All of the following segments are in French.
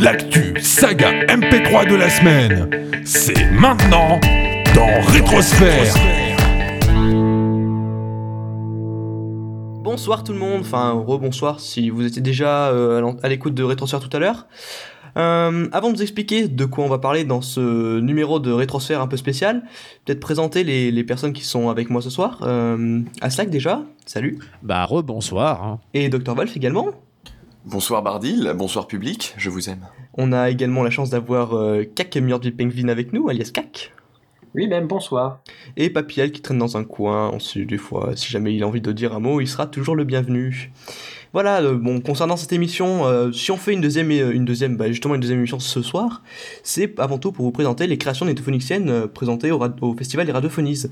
L'actu saga MP3 de la semaine, c'est maintenant dans Rétrosphère. Bonsoir tout le monde, enfin rebonsoir si vous étiez déjà euh, à l'écoute de Rétrosphère tout à l'heure. Euh, avant de vous expliquer de quoi on va parler dans ce numéro de Rétrosphère un peu spécial, peut-être présenter les, personnes qui sont avec moi ce soir. Euh, Aslak déjà, salut. Bah rebonsoir. Hein. Et Dr Wolf également. Bonsoir Bardil, bonsoir public, je vous aime. On a également la chance d'avoir euh, Kak Murdy Penguin avec nous, alias Kak. Oui, même bonsoir. Et Papiel qui traîne dans un coin, on sait des fois, si jamais il a envie de dire un mot, il sera toujours le bienvenu. Voilà, euh, bon, concernant cette émission, euh, si on fait une deuxième, euh, une deuxième, bah, justement une deuxième émission ce soir, c'est avant tout pour vous présenter les créations nétophoniciennes présentées au, au, Festival des Radiophonies.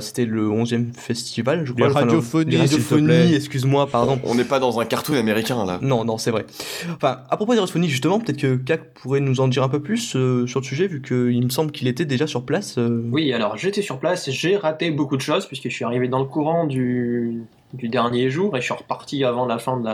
C'était le 11e festival, je crois. Les Radiophonies, les Radiophonies excuse-moi, pardon. On n'est pas dans un cartoon américain là. Non, non, c'est vrai. Enfin, à propos des Radiophonies, justement, peut-être que Kak pourrait nous en dire un peu plus sur le sujet, vu qu'il me semble qu'il était déjà sur place. Oui, alors j'étais sur place, j'ai raté beaucoup de choses, puisque je suis arrivé dans le courant du du dernier jour et je suis reparti avant la fin de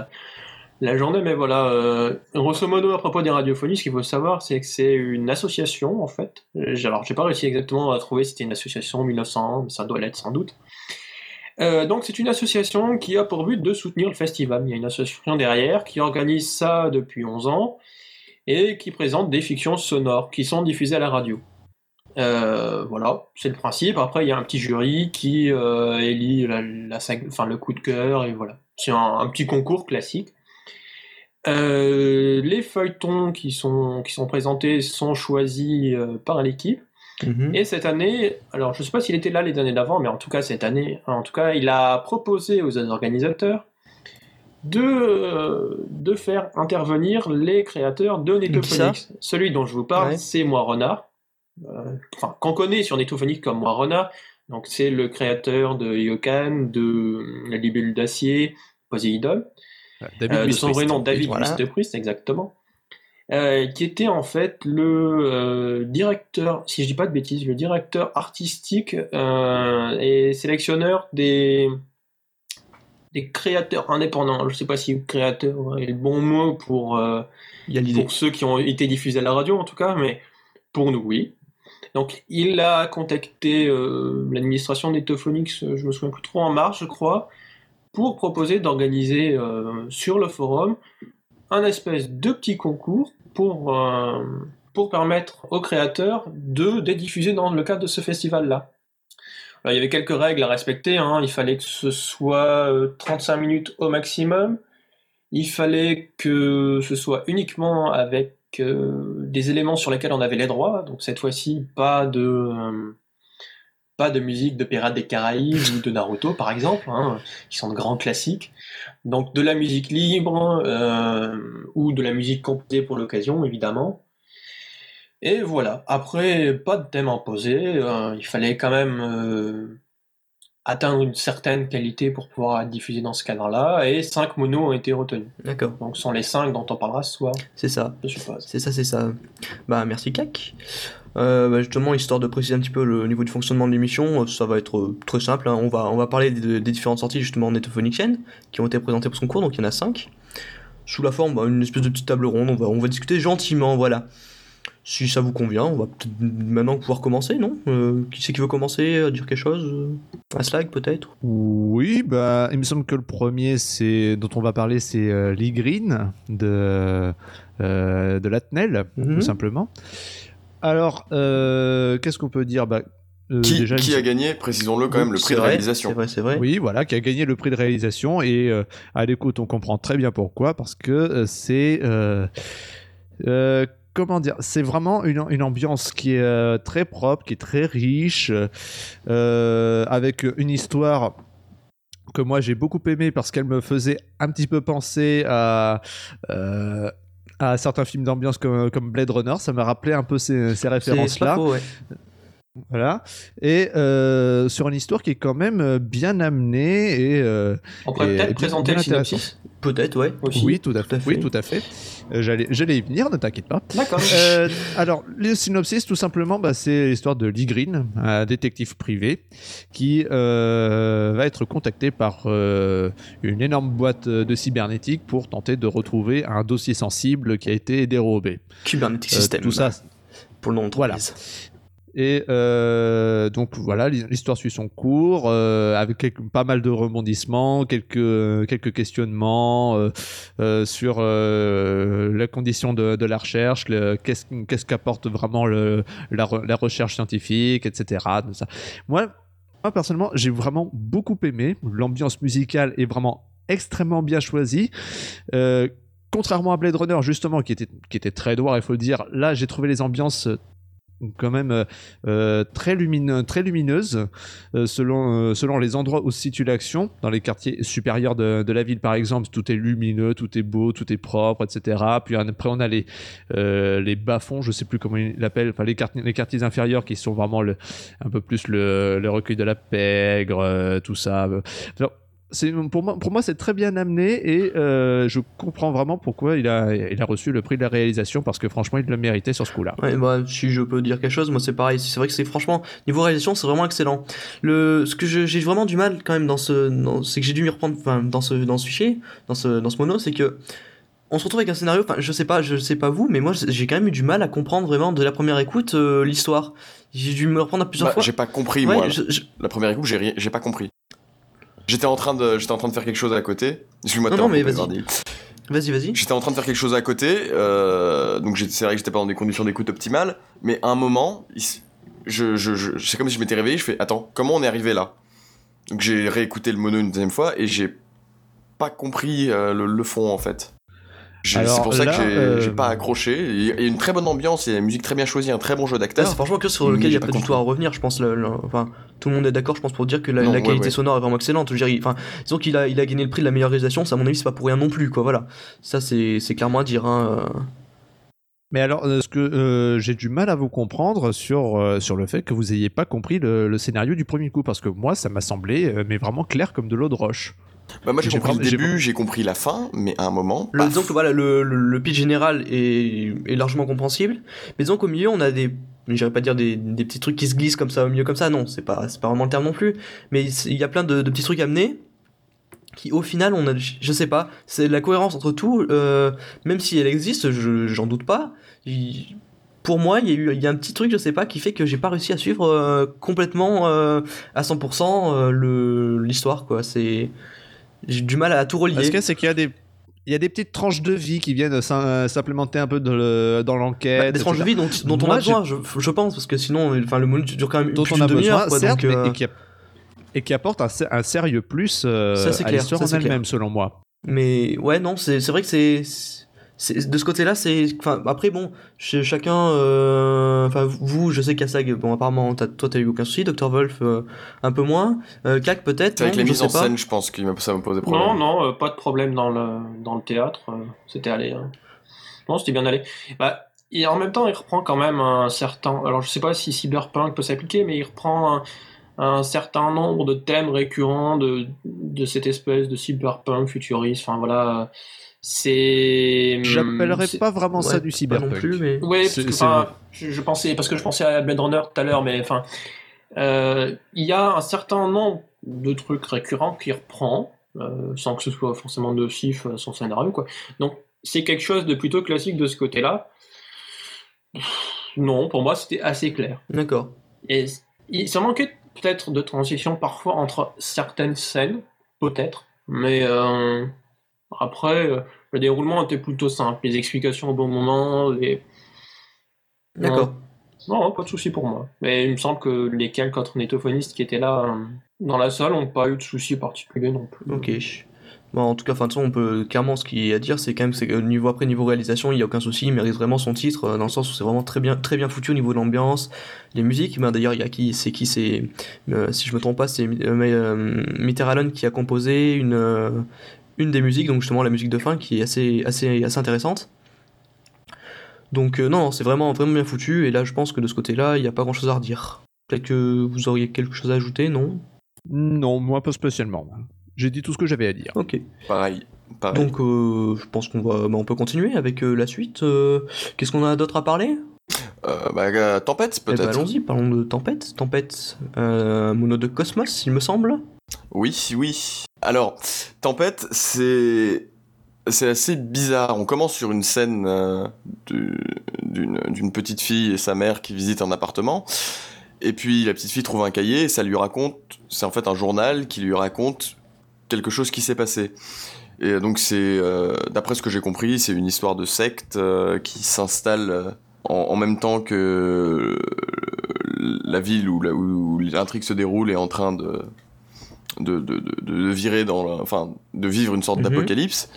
la, journée. Mais voilà, euh, grosso modo, à propos des radiophonies, ce qu'il faut savoir, c'est que c'est une association en fait. Alors, j'ai pas réussi exactement à trouver si c'était une association 1901, mais ça doit l'être sans doute. Euh, donc c'est une association qui a pour but de soutenir le festival. Il y a une association derrière qui organise ça depuis 11 ans et qui présente des fictions sonores qui sont diffusées à la radio. Euh, voilà, c'est le principe. Après, il y a un petit jury qui euh, élit la, enfin, le coup de cœur, et voilà. C'est un, petit concours classique. Euh, les feuilletons qui sont, qui sont présentés sont choisis par l'équipe. Mhm. Et cette année, alors je ne sais pas s'il était là les années d'avant, mais en tout cas cette année, en tout cas, il a proposé aux organisateurs de, de faire intervenir les créateurs de Netophonix. Celui dont je vous parle, c'est moi Renard. Euh, enfin, qu'on connaît sur Netophonique comme Warona. Donc, c'est le créateur de Yokan, de La Libellule d'Acier, Poséidon. Euh, de son vrai nom, David voilà. exactement. Euh, qui était en fait le directeur, si je dis pas de bêtises, le directeur artistique et sélectionneur des, des créateurs indépendants. Je sais pas si créateur est le bon mot pour, pour ceux qui ont été diffusés à la radio en tout cas, mais pour nous, oui. Donc il a contacté euh, l'administration d'Etophonix, euh, je me souviens plus trop en mars, je crois, pour proposer d'organiser euh, sur le forum un espèce de petit concours pour, pour permettre aux créateurs de les diffuser dans le cadre de ce festival-là. il y avait quelques règles à respecter, hein. il fallait que ce soit 35 minutes au maximum, il fallait que ce soit uniquement avec des éléments sur lesquels on avait les droits. Donc cette fois-ci, pas de euh, pas de musique de Pirates des Caraïbes ou de Naruto par exemple, hein, qui sont de grands classiques. Donc de la musique libre euh, ou de la musique composée pour l'occasion évidemment. Et voilà. Après, pas de thème imposé. Euh, il fallait quand même atteindre une certaine qualité pour pouvoir être diffusé dans ce cadre-là, et 5 monos ont été retenus. D'accord. Donc ce sont les 5 dont on parlera ce soir. C'est ça. C'est ça, c'est ça. Bah merci CAC. Euh, bah, justement, histoire de préciser un petit peu le niveau du fonctionnement de l'émission, euh, ça va être euh, très simple. Hein. On, va, on va parler des, différentes sorties justement Netophoniciennes qui ont été présentées pour son cours, donc il y en a 5. Sous la forme, bah, une espèce de petite table ronde, on va, on va discuter gentiment, voilà. Si ça vous convient, on va peut-être maintenant pouvoir commencer, non? Euh, Qui c'est qui veut commencer à dire quelque chose? Un slag peut-être? Oui, bah, il me semble que le premier c'est dont on va parler, c'est euh, Lee Green de, euh, de Latnel, tout mhm. simplement. Alors, qu'est-ce qu'on peut dire? Bah, qui, qui a gagné, précisons-le quand même, le prix de réalisation C'est vrai, c'est vrai. Oui, voilà, qui a gagné le prix de réalisation. Et à l'écoute, on comprend très bien pourquoi. Parce que c'est comment dire, c'est vraiment une, une, ambiance qui est euh, très propre, qui est très riche, euh, avec une histoire que moi j'ai beaucoup aimée parce qu'elle me faisait un petit peu penser à euh, à certains films d'ambiance comme, comme, Blade Runner, ça m'a rappelé un peu ces, ces références-là. Voilà. Et euh, sur une histoire qui est quand même bien amenée et. Euh, On pourrait peut-être présenter le synopsis? Peut-être, ouais. Oui, tout à fait. Oui, tout à fait. J'allais, j'allais y venir, ne t'inquiète pas. D'accord. alors, le synopsis, tout simplement, bah, c'est l'histoire de Lee Green, un détective privé, qui va être contacté par une énorme boîte de cybernétique pour tenter de retrouver un dossier sensible qui a été dérobé. Kubernetes System. Tout ça. Pour le nom de Voilà. Et euh, donc voilà, l'histoire suit son cours euh, avec pas mal de rebondissements, quelques quelques questionnements euh, sur la condition de, la recherche, qu'est-ce qu'apporte vraiment la, recherche scientifique, etc. Moi, moi personnellement, j'ai vraiment beaucoup aimé. L'ambiance musicale est vraiment extrêmement bien choisie contrairement à Blade Runner justement qui était qui était très noir il faut le dire là j'ai trouvé les ambiances quand même euh, euh, très, lumineuse euh, selon, selon les endroits où se situe l'action. Dans les quartiers supérieurs de, la ville, par exemple, tout est lumineux, tout est beau, tout est propre, etc. Puis après, on a les, les bas-fonds, je sais plus comment ils l'appellent, enfin les, quartiers, les quartiers inférieurs qui sont vraiment un peu plus le, le recueil de la pègre, tout ça pour moi, pour moi c'est très bien amené et euh, je comprends vraiment pourquoi il a, il a reçu le prix de la réalisation parce que franchement, il le méritait sur ce coup-là. Ouais, bah, si je peux dire quelque chose, moi c'est pareil. C'est vrai que c'est franchement, niveau réalisation, c'est vraiment excellent. Le, ce que j'ai vraiment du mal quand même dans ce, c'est que j'ai dû m'y reprendre, enfin, dans ce, dans ce fichier, dans ce, dans ce mono, c'est que on se retrouve avec un scénario, enfin, je sais pas, je sais pas vous, mais moi j'ai quand même eu du mal à comprendre vraiment de la première écoute euh, l'histoire. J'ai dû me reprendre à plusieurs bah, fois. J'ai pas compris, moi. La première écoute, j'ai pas compris. J'étais en train de, j'étais en train de faire quelque chose à côté. Excuse-moi de Non, non mais vas-y. Vas-y, vas-y. J'étais en train de faire quelque chose à côté, euh, donc c'est vrai que j'étais pas dans des conditions d'écoute optimales, mais à un moment, je, je, je, c'est comme si je m'étais réveillé, je fais attends, comment on est arrivé là? Donc j'ai réécouté le mono une deuxième fois et j'ai pas compris euh, le, fond en fait. C'est pour ça que j'ai euh, pas accroché. Il y a une très bonne ambiance, il y a une musique très bien choisie, un très bon jeu d'acteur. c'est franchement que sur lequel il y a pas, du tout à revenir, je pense. Le, enfin, tout le monde est d'accord, je pense, pour dire que la, qualité sonore est vraiment excellente. Je dire, enfin, disons qu'il a, il a gagné le prix de la meilleure réalisation, ça, à mon avis, c'est pas pour rien non plus, quoi. Voilà. Ça, c'est clairement à dire. Hein. Mais alors, euh, ce que euh, j'ai du mal à vous comprendre sur, sur le fait que vous ayez pas compris le, scénario du premier coup, parce que moi, ça m'a semblé, mais vraiment clair comme de l'eau de roche. Bah moi j'ai compris le début, j'ai compris la fin, mais à un moment. Le, disons que voilà, le, le, pitch général est, est, largement compréhensible, mais disons qu'au milieu on a des, j'irais pas dire des, des, petits trucs qui se glissent comme ça au milieu comme ça, non, c'est pas, pas vraiment le terme non plus, mais il y a plein de, de petits trucs amenés qui au final on a, je sais pas, c'est la cohérence entre tout, euh, même si elle existe, j'en doute pas. pour moi, il y, a eu, il y a un petit truc, je sais pas, qui fait que j'ai pas réussi à suivre euh, complètement euh, à 100% le l'histoire, quoi. C'est j'ai du mal à tout relier. Ce que c'est qu'il y a des il y a des petites tranches de vie qui viennent s'implémenter un peu dans l'enquête. Bah, des tranches de vie dont, dont on a besoin, je, je, pense, parce que sinon, enfin, le monologue dure quand même dont plus on a de besoin, quoi, certes, donc, euh... et, qui et, qui apporte un, un sérieux plus euh, à l'histoire en elle-même, selon moi. Mais ouais, non, c'est vrai que c'est de ce côté-là, c'est. Enfin, après, bon, chacun. Euh, enfin, vous, je sais qu'Assag, bon, apparemment, as, toi, t'as eu aucun souci. Dr. Wolf, euh, un peu moins. Euh, Kak, peut-être. Avec les mises en scène, je pense que ça me posait problème. Non, non, pas de problème dans le, dans le théâtre. C'était allé. Hein. Non, c'était bien allé. Bah, et en même temps, il reprend quand même un certain. Alors, je sais pas si Cyberpunk peut s'appliquer, mais il reprend un, un, certain nombre de thèmes récurrents de, de cette espèce de cyberpunk futuriste. Enfin, voilà c'est j'appellerais pas vraiment ça du cyberpunk. non plus mais ouais parce que, je, pensais parce que je pensais à Blade Runner tout à l'heure mais enfin euh, il y a un certain nombre de trucs récurrents qui reprend euh, sans que ce soit forcément nocif à son scénario quoi. Donc c'est quelque chose de plutôt classique de ce côté là non pour moi c'était assez clair. D'accord. Et il, ça manquait peut-être de transition parfois entre certaines scènes peut-être mais euh, après, euh, le déroulement était plutôt simple. Les explications au bon moment, les. D'accord. Non, pas de souci pour moi. Mais il me semble que les quelques autres nétophonistes qui étaient là euh, dans la salle n'ont pas eu de soucis particuliers non plus. Ok. Bon, en tout cas, fin de on peut clairement ce qu'il y a à dire, c'est quand même que niveau après niveau réalisation, il y a aucun souci, il mérite vraiment son titre euh, dans le sens où c'est vraiment très bien, très bien foutu au niveau de l'ambiance, les musiques. Ben, d'ailleurs, il y a qui, c'est qui, c'est si je me trompe pas, c'est euh, Allen qui a composé une une des musiques, donc justement la musique de fin, qui est assez, assez, assez intéressante. Donc euh, non, c'est vraiment, vraiment bien foutu, et là je pense que de ce côté-là, il n'y a pas grand-chose à redire. Peut-être que vous auriez quelque chose à ajouter, non? Non, moi pas spécialement. J'ai dit tout ce que j'avais à dire. Ok. Pareil. Pareil. Donc, euh, je pense qu'on va, bah, on peut continuer avec euh, la suite. Euh, Qu'est-ce qu'on a d'autre à parler? Euh, bah, euh, Tempête, Eh ben, peut-être Allons-y, parlons de Tempête. Tempête, euh, mono de Cosmos, il me semble. Oui, oui. Alors, Tempête, c'est. C'est assez bizarre. On commence sur une scène euh, d'une petite fille et sa mère qui visitent un appartement. Et puis la petite fille trouve un cahier et ça lui raconte. C'est en fait un journal qui lui raconte quelque chose qui s'est passé. Et donc, c'est. euh, D'après ce que j'ai compris, c'est une histoire de secte euh, qui s'installe en, même temps que la ville où l'intrigue se déroule est en train de de, de, de, de virer dans la- enfin de vivre une sorte Mhm. d'apocalypse.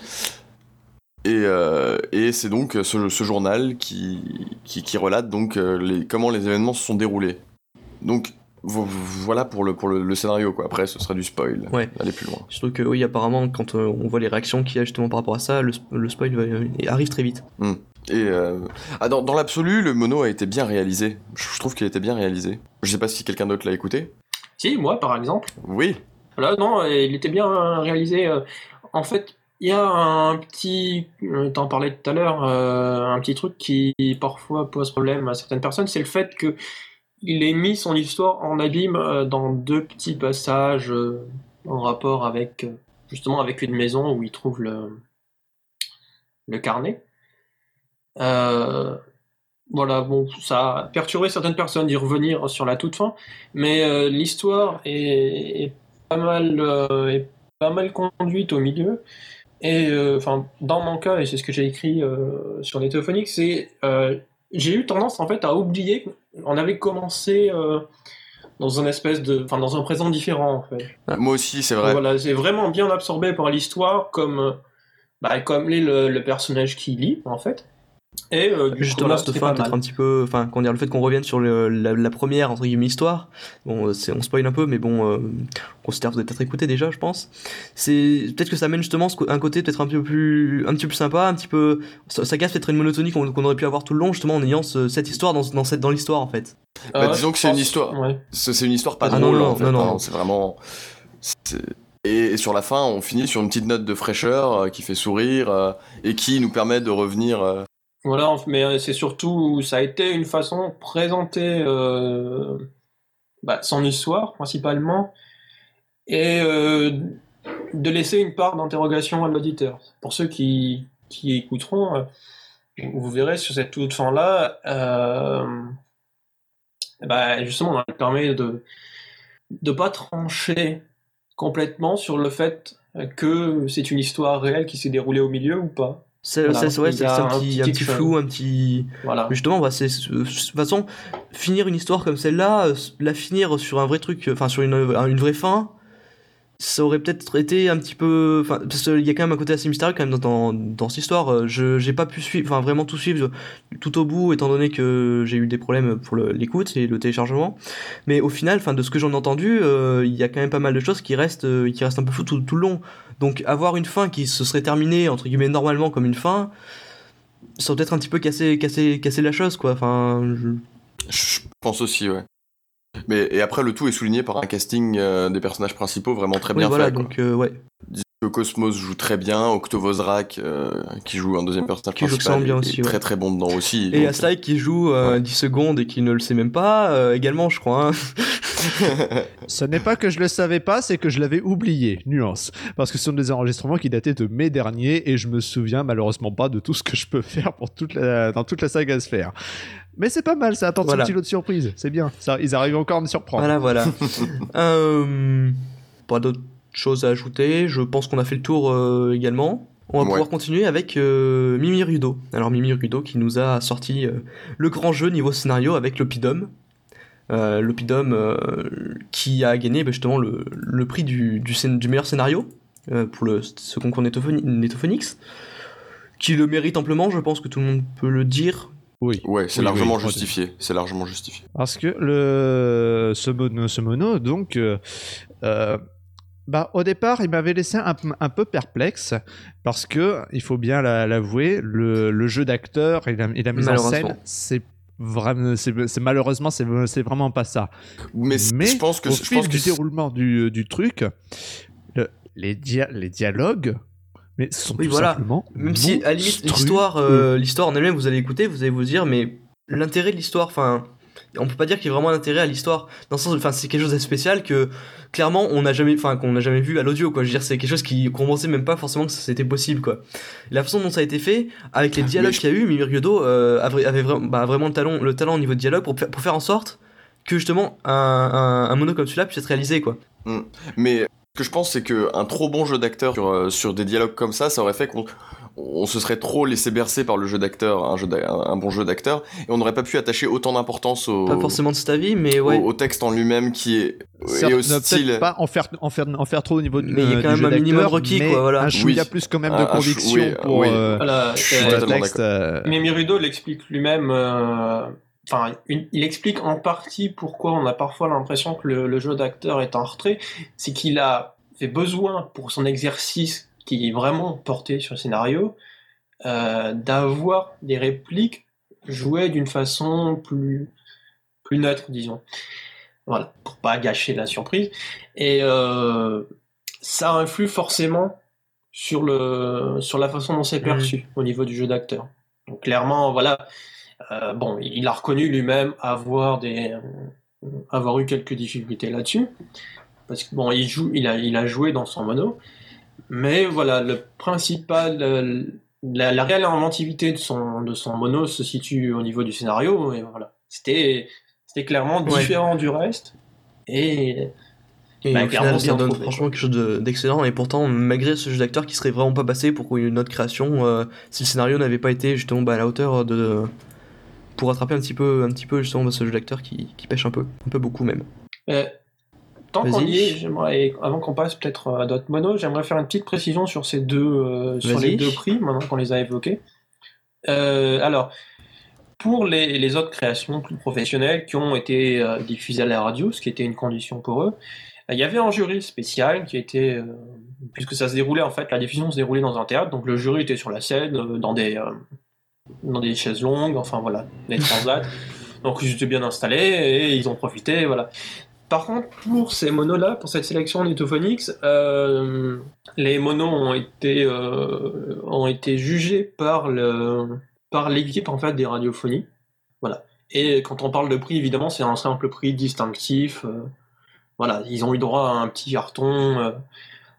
Et, euh, et c'est donc ce, ce journal qui, qui, qui relate donc euh, les, comment les événements se sont déroulés. Donc vo- voilà pour le, pour le, le scénario quoi. Après ce sera du spoil. Ouais. aller plus loin. Surtout que, oui, apparemment, quand euh, on voit les réactions qu'il y a justement par rapport à ça, le, le spoil va- arrive très vite. et euh, ah, dans, dans l'absolu le mono a été bien réalisé. Je je trouve qu'il a été bien réalisé. Je sais pas si quelqu'un d'autre l'a écouté. Si, moi par exemple. oui Voilà, non, euh, il était bien réalisé. euh. En fait, il y a un petit, euh, t'en parlais tout à l'heure, euh, un petit truc qui parfois pose problème à certaines personnes, c'est le fait que il ait mis son histoire en abîme euh, dans deux petits passages euh, en rapport avec euh, justement avec une maison où il trouve le le carnet. Euh, voilà, bon, ça a perturbé certaines personnes d'y revenir sur la toute fin, mais euh, l'histoire est pas mal, euh, est pas mal conduite au milieu. Et euh, enfin, dans mon cas, et c'est ce que j'ai écrit euh, sur les téléphoniques, c'est j'ai eu tendance en fait à oublier qu'on avait commencé dans un espèce de, enfin dans un présent différent en fait. moi aussi c'est vrai Voilà, c'est vraiment bien absorbé par l'histoire comme, bah, comme l'est le, le personnage qui lit en fait. Et euh, du coup, Justement, là, peut-être un petit peu. Enfin, comment dire, le fait qu'on revienne sur le- la, la première, entre guillemets, histoire. Bon, euh, c'est- on spoil un peu, mais bon, euh, on considère que vous êtes peut-être écouté déjà, je pense. C'est peut-être que ça amène justement un côté peut-être un petit peu plus, un petit peu plus sympa, un petit peu. Ça, ça casse peut-être une monotonie qu'on qu'on aurait pu avoir tout le long, justement, en ayant ce- cette histoire dans, dans, cette, dans l'histoire, en fait. Bah, Euh, disons que c'est une histoire. ouais. C'est c'est une histoire pas Ah drôle non, non, en fait. non, non. hein, c'est vraiment. c'est- Et, et sur la fin, on finit sur une petite note de fraîcheur euh, qui fait sourire euh, et qui nous permet de revenir. euh, Voilà, mais c'est surtout, ça a été une façon de présenter euh, bah, son histoire principalement et euh, de laisser une part d'interrogation à l'auditeur. Pour ceux qui, qui écouteront, euh, vous verrez sur cette toute fin-là, euh, bah, justement, elle permet de ne pas trancher complètement sur le fait que c'est une histoire réelle qui s'est déroulée au milieu ou pas. C'est Voilà, a c'est un un petit, un petit flou, un petit. Voilà. Mais justement, bah, c'est de toute façon finir une histoire comme celle-là, euh, la finir sur un vrai truc, euh, enfin sur une, une vraie fin, ça aurait peut-être été un petit peu, enfin parce qu'il y a quand même un côté assez mystérieux quand même dans, dans, cette histoire. euh, Je j'ai pas pu suivre, enfin vraiment tout suivre tout au bout étant donné que j'ai eu des problèmes pour l'écoute et le téléchargement. Mais au final, enfin de ce que j'en ai entendu, euh, il y a quand même pas mal de choses qui restent, euh, qui restent un peu floues tout, tout le long. Donc avoir une fin qui se serait terminée entre guillemets normalement comme une fin ça aurait peut-être un petit peu cassé, cassé, cassé la chose, quoi. Enfin, Je pense aussi, ouais. Mais et après, le tout est souligné par un casting euh, des personnages principaux vraiment très oui, bien voilà, fait. quoi. donc, euh, ouais. Que Cosmos joue très bien, Octovozrak euh, qui joue un deuxième personnage Qui joue principal excellent bien est- aussi, est ouais. très très bon dedans aussi. Et donc, Asai qui joue euh, Ouais. 10 secondes et qui ne le sait même pas, euh, également, je crois. hein. Ce n'est pas que je le savais pas, c'est que je l'avais oublié. Nuance. Parce que ce sont des enregistrements qui dataient de mai dernier et je me souviens malheureusement pas de tout ce que je peux faire pour toute la, dans toute la saga Sphère. Mais c'est pas mal, ça attend Voilà. son petit lot de surprise. C'est bien. Ça, ils arrivent encore à me surprendre. Voilà, voilà. euh, pas d'autres choses à ajouter. Je pense qu'on a fait le tour euh, également. On va Ouais. pouvoir continuer avec euh, Mimi Rudo. Alors Mimi Rudo qui nous a sorti euh, le grand jeu niveau scénario avec l'Opidum. Euh, L'Opidum euh, qui a gagné bah, justement le, le prix du, du, scén- du meilleur scénario euh, pour le, ce concours Netophoni- Netophonix. Qui le mérite amplement, je pense que tout le monde peut le dire. Oui. Ouais, c'est Oui, largement oui, justifié. C'est largement justifié. Parce que le ce mono, ce mono donc, euh, bah, au départ, il m'avait laissé un, un peu perplexe parce que il faut bien la- l'avouer, le, le jeu d'acteur et la, et la mise en scène, c'est vraiment, c'est malheureusement, c'est vraiment pas ça. Mais, je pense que au je fil pense du déroulement du, du truc, les, dia les dialogues mais sont oui, tout voilà. simplement même si à l'histoire euh, l'histoire en elle-même vous allez écouter vous allez vous dire mais l'intérêt de l'histoire enfin on peut pas dire qu'il y a vraiment un intérêt à l'histoire. Dans le sens enfin c'est quelque chose de spécial que clairement on n'a jamais enfin qu'on n'a jamais vu à l'audio quoi. Je veux dire c'est quelque chose qui qu'on pensait même pas forcément que c'était possible quoi. La façon dont ça a été fait avec les dialogues qu'il y a eu Mimir Yodo euh, avait, bah, vraiment le talent le talent au niveau de dialogue pour, pour faire en sorte que justement un, un, un mono comme celui-là puisse être réalisé quoi. Mm. mais ce que je pense, c'est qu'un trop bon jeu d'acteur sur, euh, sur, des dialogues comme ça, ça aurait fait qu'on on se serait trop laissé bercer par le jeu d'acteur, un, jeu un, bon jeu d'acteur, et on n'aurait pas pu attacher autant d'importance au. Pas forcément de cet avis, mais ouais. Au, texte en lui-même qui est. et au style. Pas en faire, en, faire, en faire trop au niveau du Mais il y a quand même un minimum requis, quoi, voilà. Un chouïa plus quand même de conviction pour. Euh, voilà, je suis totalement d'accord. Euh, mais Mirudo l'explique lui-même. Enfin, il explique en partie pourquoi on a parfois l'impression que le, jeu d'acteur est en retrait. C'est qu'il a fait besoin pour son exercice qui est vraiment porté sur le scénario euh, d'avoir des répliques jouées d'une façon plus plus neutre, disons. Voilà, pour pas gâcher la surprise. Et euh, ça influe forcément sur le sur la façon dont c'est mmh. perçu au niveau du jeu d'acteur. Donc clairement, voilà, euh, bon, il a reconnu lui-même avoir, des, avoir eu quelques difficultés là-dessus. Parce que bon, il, joue, il, a, il a joué dans son mono. Mais voilà, le principal, la, la, réelle inventivité de son, de son mono se situe au niveau du scénario. Et voilà, c'était, c'était clairement différent du reste. Et et bah, ça donne franchement quelque chose d'excellent. et pourtant, malgré ce jeu d'acteur qui serait vraiment pas passé pour une autre création, euh, si le scénario n'avait pas été justement bah, à la hauteur de, pour rattraper un petit peu, un petit peu justement ce jeu d'acteur qui, qui, pêche un peu, un peu beaucoup même. Euh, tant qu'on y est, j'aimerais, avant qu'on passe peut-être à d'autres monos, j'aimerais faire une petite précision sur ces deux, euh, sur les deux prix maintenant qu'on les a évoqués. Euh, alors, pour les, les, autres créations plus professionnelles qui ont été diffusées à la radio, ce qui était une condition pour eux, il y avait un jury spécial qui était, puisque ça se déroulait en fait, la diffusion se déroulait dans un théâtre, donc le jury était sur la scène, dans des dans des chaises longues, enfin voilà, des transats. Donc ils étaient bien installés et ils ont profité, voilà. Par contre, pour ces monos-là, pour cette sélection Netophonics, euh, les monos ont été, euh, ont été jugés par par l'équipe en des radiophonies. Voilà. Et quand on parle de prix, évidemment, c'est un simple prix distinctif. Euh, voilà, ils ont eu droit à un petit carton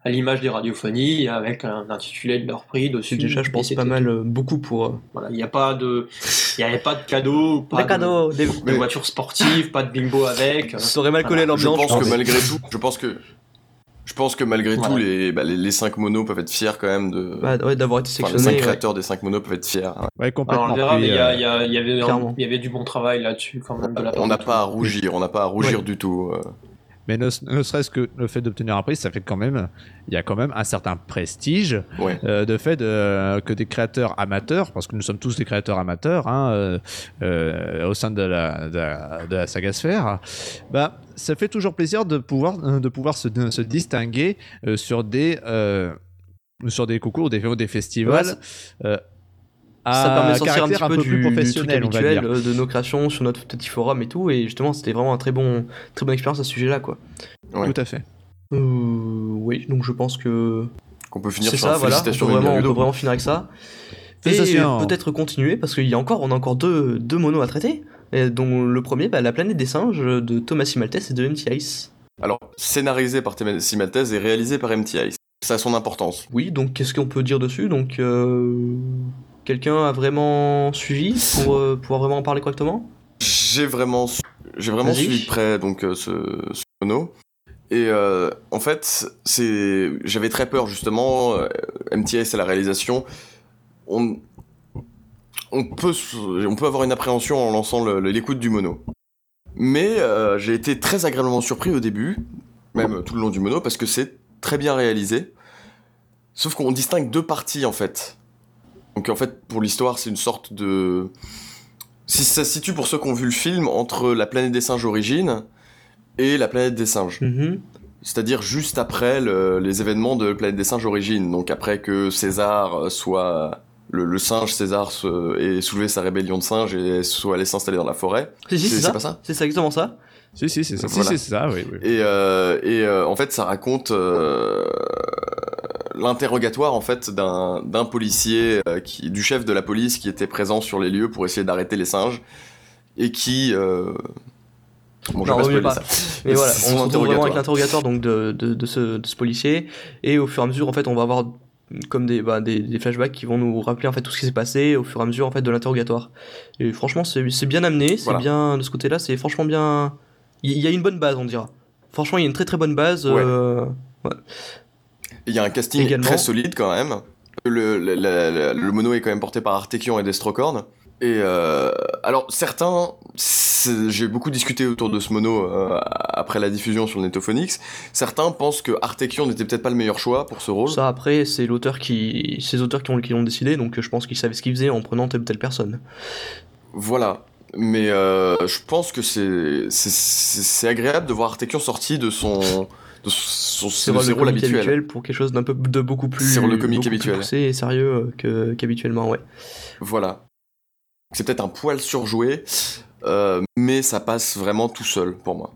à l'image des radiophonies, avec un intitulé de leur prix dessus. déjà, je pense, pas mal, euh, beaucoup pour. Euh, voilà, il n'y a pas de, il y avait pas de cadeaux, pas de, cadeaux, des... voitures sportives, pas de bingo avec. Ça aurait mal collé l'ambiance. Je pense que malgré tout, je pense que. Je pense que malgré tout, les, bah, les, les, cinq monos peuvent être fiers quand même de. Bah, ouais, d'avoir été sélectionnés. Enfin, les cinq créateurs des cinq monos peuvent être fiers. Ouais, complètement. Alors, on verra, mais il y, a, y, a, y, avait, y avait du bon travail là-dessus quand même. De la on n'a pas à rougir, on n'a pas à rougir du tout. Euh. Mais ne, serait-ce que le fait d'obtenir un prix, ça fait quand même, il y a quand même un certain prestige euh, de fait que des créateurs amateurs, parce que nous sommes tous des créateurs amateurs hein, euh, euh, au sein de la, de, la, saga sphère, bah, ça fait toujours plaisir de pouvoir, de pouvoir se, se distinguer sur des sur des concours, des, des festivals ça permet de sortir un petit peu, du, professionnel, habituel euh, de nos créations sur notre petit forum et tout. Et justement, c'était vraiment un très bon, très bonne expérience à ce sujet-là, quoi. Tout à fait. Euh, oui, donc je pense que qu'on peut finir sur ça. Voilà, on peut vraiment, on peut vraiment finir avec ça. Et peut-être continuer parce qu'il y a encore, on a encore deux, deux monos à traiter. Et dont le premier, bah, la planète des singes de Thomas Simaltès et de MT Ice. Alors, scénarisé par Thomas Simaltès et réalisé par MT Ice. Ça a son importance. Oui, donc qu'est-ce qu'on peut dire dessus? Donc, euh, Quelqu'un a vraiment suivi pour euh, pouvoir vraiment en parler correctement? J'ai vraiment, j'ai vraiment suivi de près donc euh, ce, ce mono. Et euh, en fait, c'est, j'avais très peur justement. MTS à la réalisation, on, on peut, on peut avoir une appréhension en lançant l'écoute du mono. Mais j'ai été très agréablement surpris au début, même tout le long du mono, parce que c'est très bien réalisé. Sauf qu'on distingue deux parties en fait. Donc en fait, pour l'histoire, c'est une sorte de... Si ça se situe pour ceux qui ont vu le film entre la planète des singes origine et la planète des singes. Mm-hmm. C'est-à-dire juste après les événements de Planète des Singes Origine, donc après que César soit le, singe César ait soulevé sa rébellion de singe et soit allé s'installer dans la forêt. c'est ça. pas ça? C'est ça, exactement ça. Si, si, c'est ça. c'est ça, oui. Et, euh, et euh, en fait, ça raconte euh, l'interrogatoire en fait d'un policier, qui, du chef de la police qui était présent sur les lieux pour essayer d'arrêter les singes et qui Bon, non, je pas, pas. Mais voilà, on se retrouve vraiment avec l'interrogatoire donc de, de, de, ce, de, ce, policier et au fur et à mesure en fait on va avoir comme des, bah, des, des, flashbacks qui vont nous rappeler en fait tout ce qui s'est passé au fur et à mesure en fait de l'interrogatoire. Et franchement c'est bien amené, c'est bien de ce côté-là, c'est franchement bien il y, a une bonne base, on dira. Franchement, il y a une très très bonne base. Euh, il y a un casting très solide quand même. Le, le, le, mono est quand même porté par Artekion et Destrocorn. Et euh, alors certains, j'ai beaucoup discuté autour de ce mono euh, après la diffusion sur le Netophonix. Certains pensent que Artekion n'était peut-être pas le meilleur choix pour ce rôle. Ça après, c'est l'auteur qui, ces auteurs qui ont, qui ont décidé, donc je pense qu'ils savaient ce qu'ils faisaient en prenant telle ou telle personne. Voilà. Mais euh, je pense que c'est agréable de voir Artekion sorti de son de son, de rôle habituel. pour quelque chose d'un peu de beaucoup plus sur le comique habituel et sérieux euh, qu'habituellement ouais voilà c'est peut-être un poil surjoué euh, mais ça passe vraiment tout seul pour moi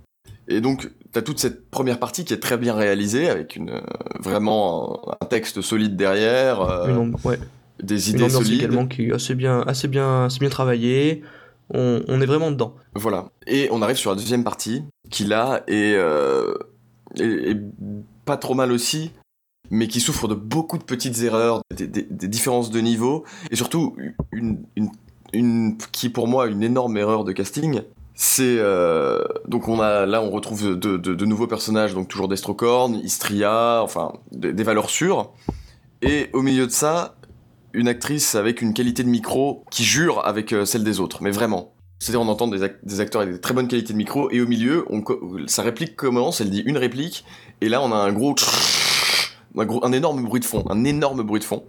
et donc t'as toute cette première partie qui est très bien réalisée avec une vraiment un, texte solide derrière ouais. des idées solides également qui est assez bien assez bien assez bien travaillé on, est vraiment dedans. Voilà. Et on arrive sur la deuxième partie, qui là est, euh, pas trop mal aussi, mais qui souffre de beaucoup de petites erreurs, des, différences de niveau, et surtout une, qui pour moi une énorme erreur de casting. C'est euh, donc on a là on retrouve de, nouveaux personnages donc toujours Destrocorn, Istria, enfin des valeurs sûres. Et au milieu de ça, une actrice avec une qualité de micro qui jure avec euh, celle des autres, mais vraiment. C'est-à-dire on entend des, acteurs avec des très bonnes qualités de micro, et au milieu, on, sa réplique commence, elle dit une réplique, et là on a un gros... Un, gros, un énorme bruit de fond, un énorme bruit de fond.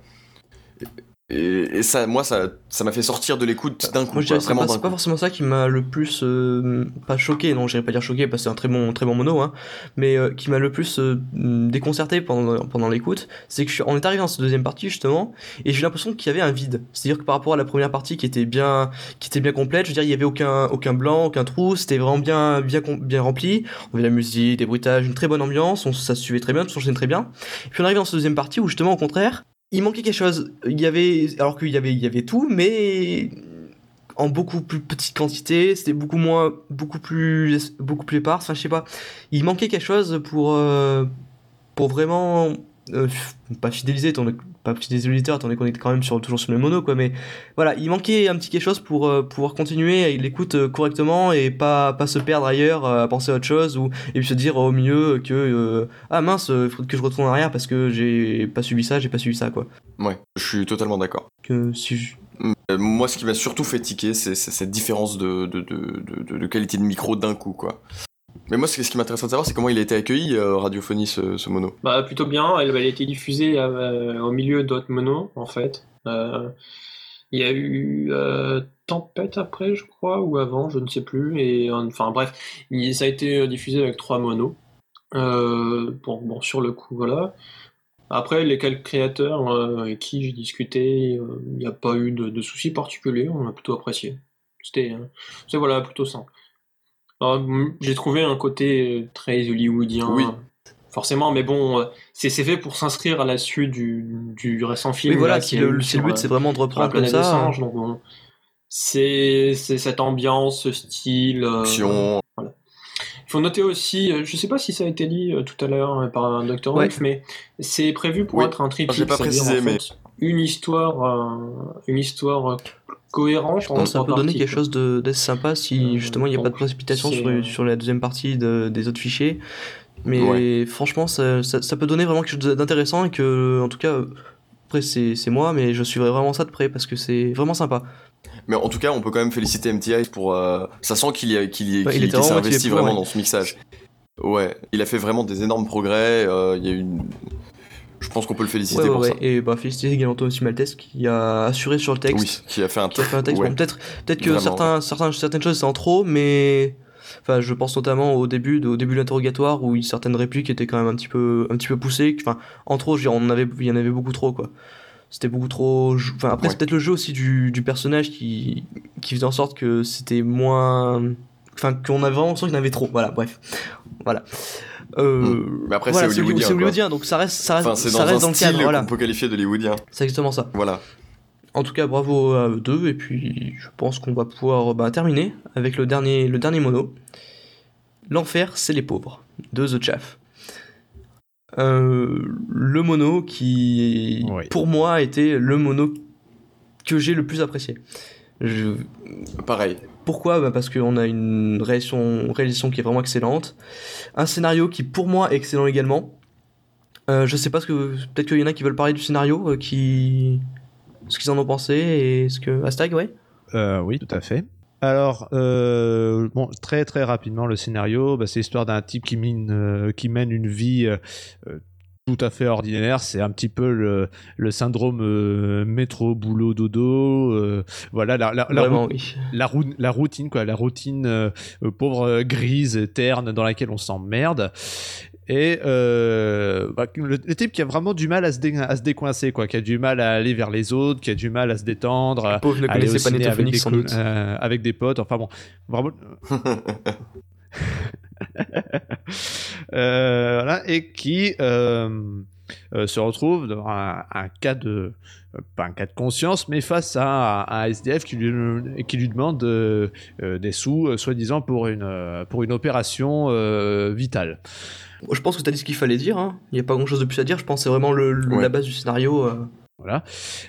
Et, ça, moi, ça, ça m'a fait sortir de l'écoute d'un coup. Moi, je c'est pas, forcément ça qui m'a le plus euh, pas choqué. Non, j'irais pas dire choqué parce que c'est un très bon, très bon mono, hein, mais euh, qui m'a le plus euh, déconcerté pendant pendant l'écoute, c'est que je, on est arrivé dans cette deuxième partie justement, et j'ai l'impression qu'il y avait un vide. C'est-à-dire que par rapport à la première partie qui était bien, qui était bien complète, je veux dire, il y avait aucun aucun blanc, aucun trou, c'était vraiment bien bien bien rempli. On avait la musique, des bruitages, une très bonne ambiance, on, ça se suivait très bien, tout s'enchaînait très bien. Et puis on arrive dans cette deuxième partie où justement au contraire il manquait quelque chose. Il y avait, alors qu'il y avait, il y avait tout, mais en beaucoup plus petite quantité. C'était beaucoup moins, beaucoup plus, beaucoup plus épars. Enfin, je sais pas. Il manquait quelque chose pour, euh, pour vraiment euh, pas fidéliser ton pas fidéliser l'auditeur étant donné qu'on est quand même sur toujours sur le mono quoi mais voilà il manquait un petit quelque chose pour euh, pouvoir continuer à l'écoute euh, correctement et pas pas se perdre ailleurs à penser à autre chose ou et puis se dire au milieu que ah mince il faut que je retourne en arrière parce que j'ai pas suivi ça j'ai pas suivi ça quoi. Ouais je suis totalement d'accord. Que si moi ce qui m'a surtout fait tiquer c'est cette différence de, de, de, de qualité de micro d'un coup quoi mais moi, ce qui m'intéresse de savoir, c'est comment il a été accueilli euh, Radiophonie, ce, mono. Bah, plutôt bien. Elle, a été diffusée euh, au milieu d'autres monos, en fait. Euh, il y a eu Tempête après, je crois, ou avant, je ne sais plus. Et enfin, bref, ça a été diffusé avec trois monos. bon, bon, sur le coup, voilà. Après, les quelques créateurs avec qui j'ai discuté, il n'y a pas eu de, de, soucis particuliers. On a plutôt apprécié. C'était, c'est voilà, plutôt simple. Ah, j'ai trouvé un côté euh, très hollywoodien. Oui. Forcément, mais bon, euh, c'est fait pour s'inscrire à la suite du, du récent film. Mais voilà, le, le, but c'est vraiment de reprendre comme ça. c'est cette ambiance, ce style. Euh. Il faut noter aussi, je sais pas si ça a été dit tout à l'heure par un Dr. Wolf, mais c'est prévu pour être un triptyque. pas précisé, mais une histoire, une histoire cohérent. Je pense que ça peut donner quelque chose d'assez sympa si euh, justement il n'y a pas de précipitation sur, euh, sur, la deuxième partie des autres fichiers. Mais franchement, ça, ça, peut donner vraiment quelque chose d'intéressant et que, en tout cas, après c'est moi, mais je suivrai vraiment ça de près parce que c'est vraiment sympa. Mais en tout cas, on peut quand même féliciter MTI pour. Euh, ça sent qu'il qu s'est investi vraiment dans ce mixage. Ouais, il a fait vraiment des énormes progrès. Il y a eu une je pense qu'on peut le féliciter pour ça. Et bah, féliciter également aussi Maltese qui a assuré sur le texte. Oui, qui a fait un, qui texte. peut-être peut que certains, certains, certaines choses c'est en trop, mais. Enfin, je pense notamment au début de, au début de l'interrogatoire où certaines répliques étaient quand même un petit peu, un petit peu poussées. Enfin, en trop, je veux dire, on avait, il y en avait beaucoup trop, quoi. c'était beaucoup trop. Enfin, après, c'est peut-être le jeu aussi du, du personnage qui, qui faisait en sorte que c'était moins. Enfin, qu'on avait vraiment l'impression qu'il y en avait trop. Voilà, bref. Voilà. Euh, hmm. Mais après, voilà, c'est hollywoodien. C'est hollywoodien, donc ça reste, ça reste, enfin, ça reste dans, dans le cadre. Voilà. On peut qualifier d'hollywoodien. C'est exactement ça. Voilà. En tout cas, bravo à eux deux. Et puis, je pense qu'on va pouvoir bah, terminer avec le dernier, le dernier mono. L'enfer, c'est les pauvres, de The Chaff. Euh, le mono qui, pour moi, était le mono que j'ai le plus apprécié. Je... Pareil. Pourquoi? Bah Parce qu'on a une réalisation, qui est vraiment excellente. Un scénario qui, pour moi, est excellent également. Euh, je sais pas ce que. Peut-être qu'il y en a qui veulent parler du scénario, euh, qui. Ce qu'ils en ont pensé et ce que. Astag, ouais Oui, tout à fait. Alors, euh, bon, très très rapidement, le scénario, bah, c'est l'histoire d'un type qui, euh, qui mène une vie euh, tout à fait ordinaire. C'est un petit peu le, le syndrome métro, boulot, dodo. voilà, la, la, la, la, routine, quoi, la routine pauvre, grise, terne, dans laquelle on s'emmerde. Et euh, bah, le, type qui a vraiment du mal à se, à se décoincer, quoi, qui a du mal à aller vers les autres, qui a du mal à se détendre, à ne aller au ciné avec, des, euh, avec des potes, enfin bon, vraiment. euh, voilà, et qui euh, euh, se retrouve dans un, cas de pas un cas de conscience, mais face à, un SDF qui lui, qui lui demande des sous, soi-disant pour une, pour une opération vitale. Je pense que tu as dit ce qu'il fallait dire. Hein. Il n'y a pas grand chose de plus à dire. Je pense que c'est vraiment le, la base du scénario. Voilà.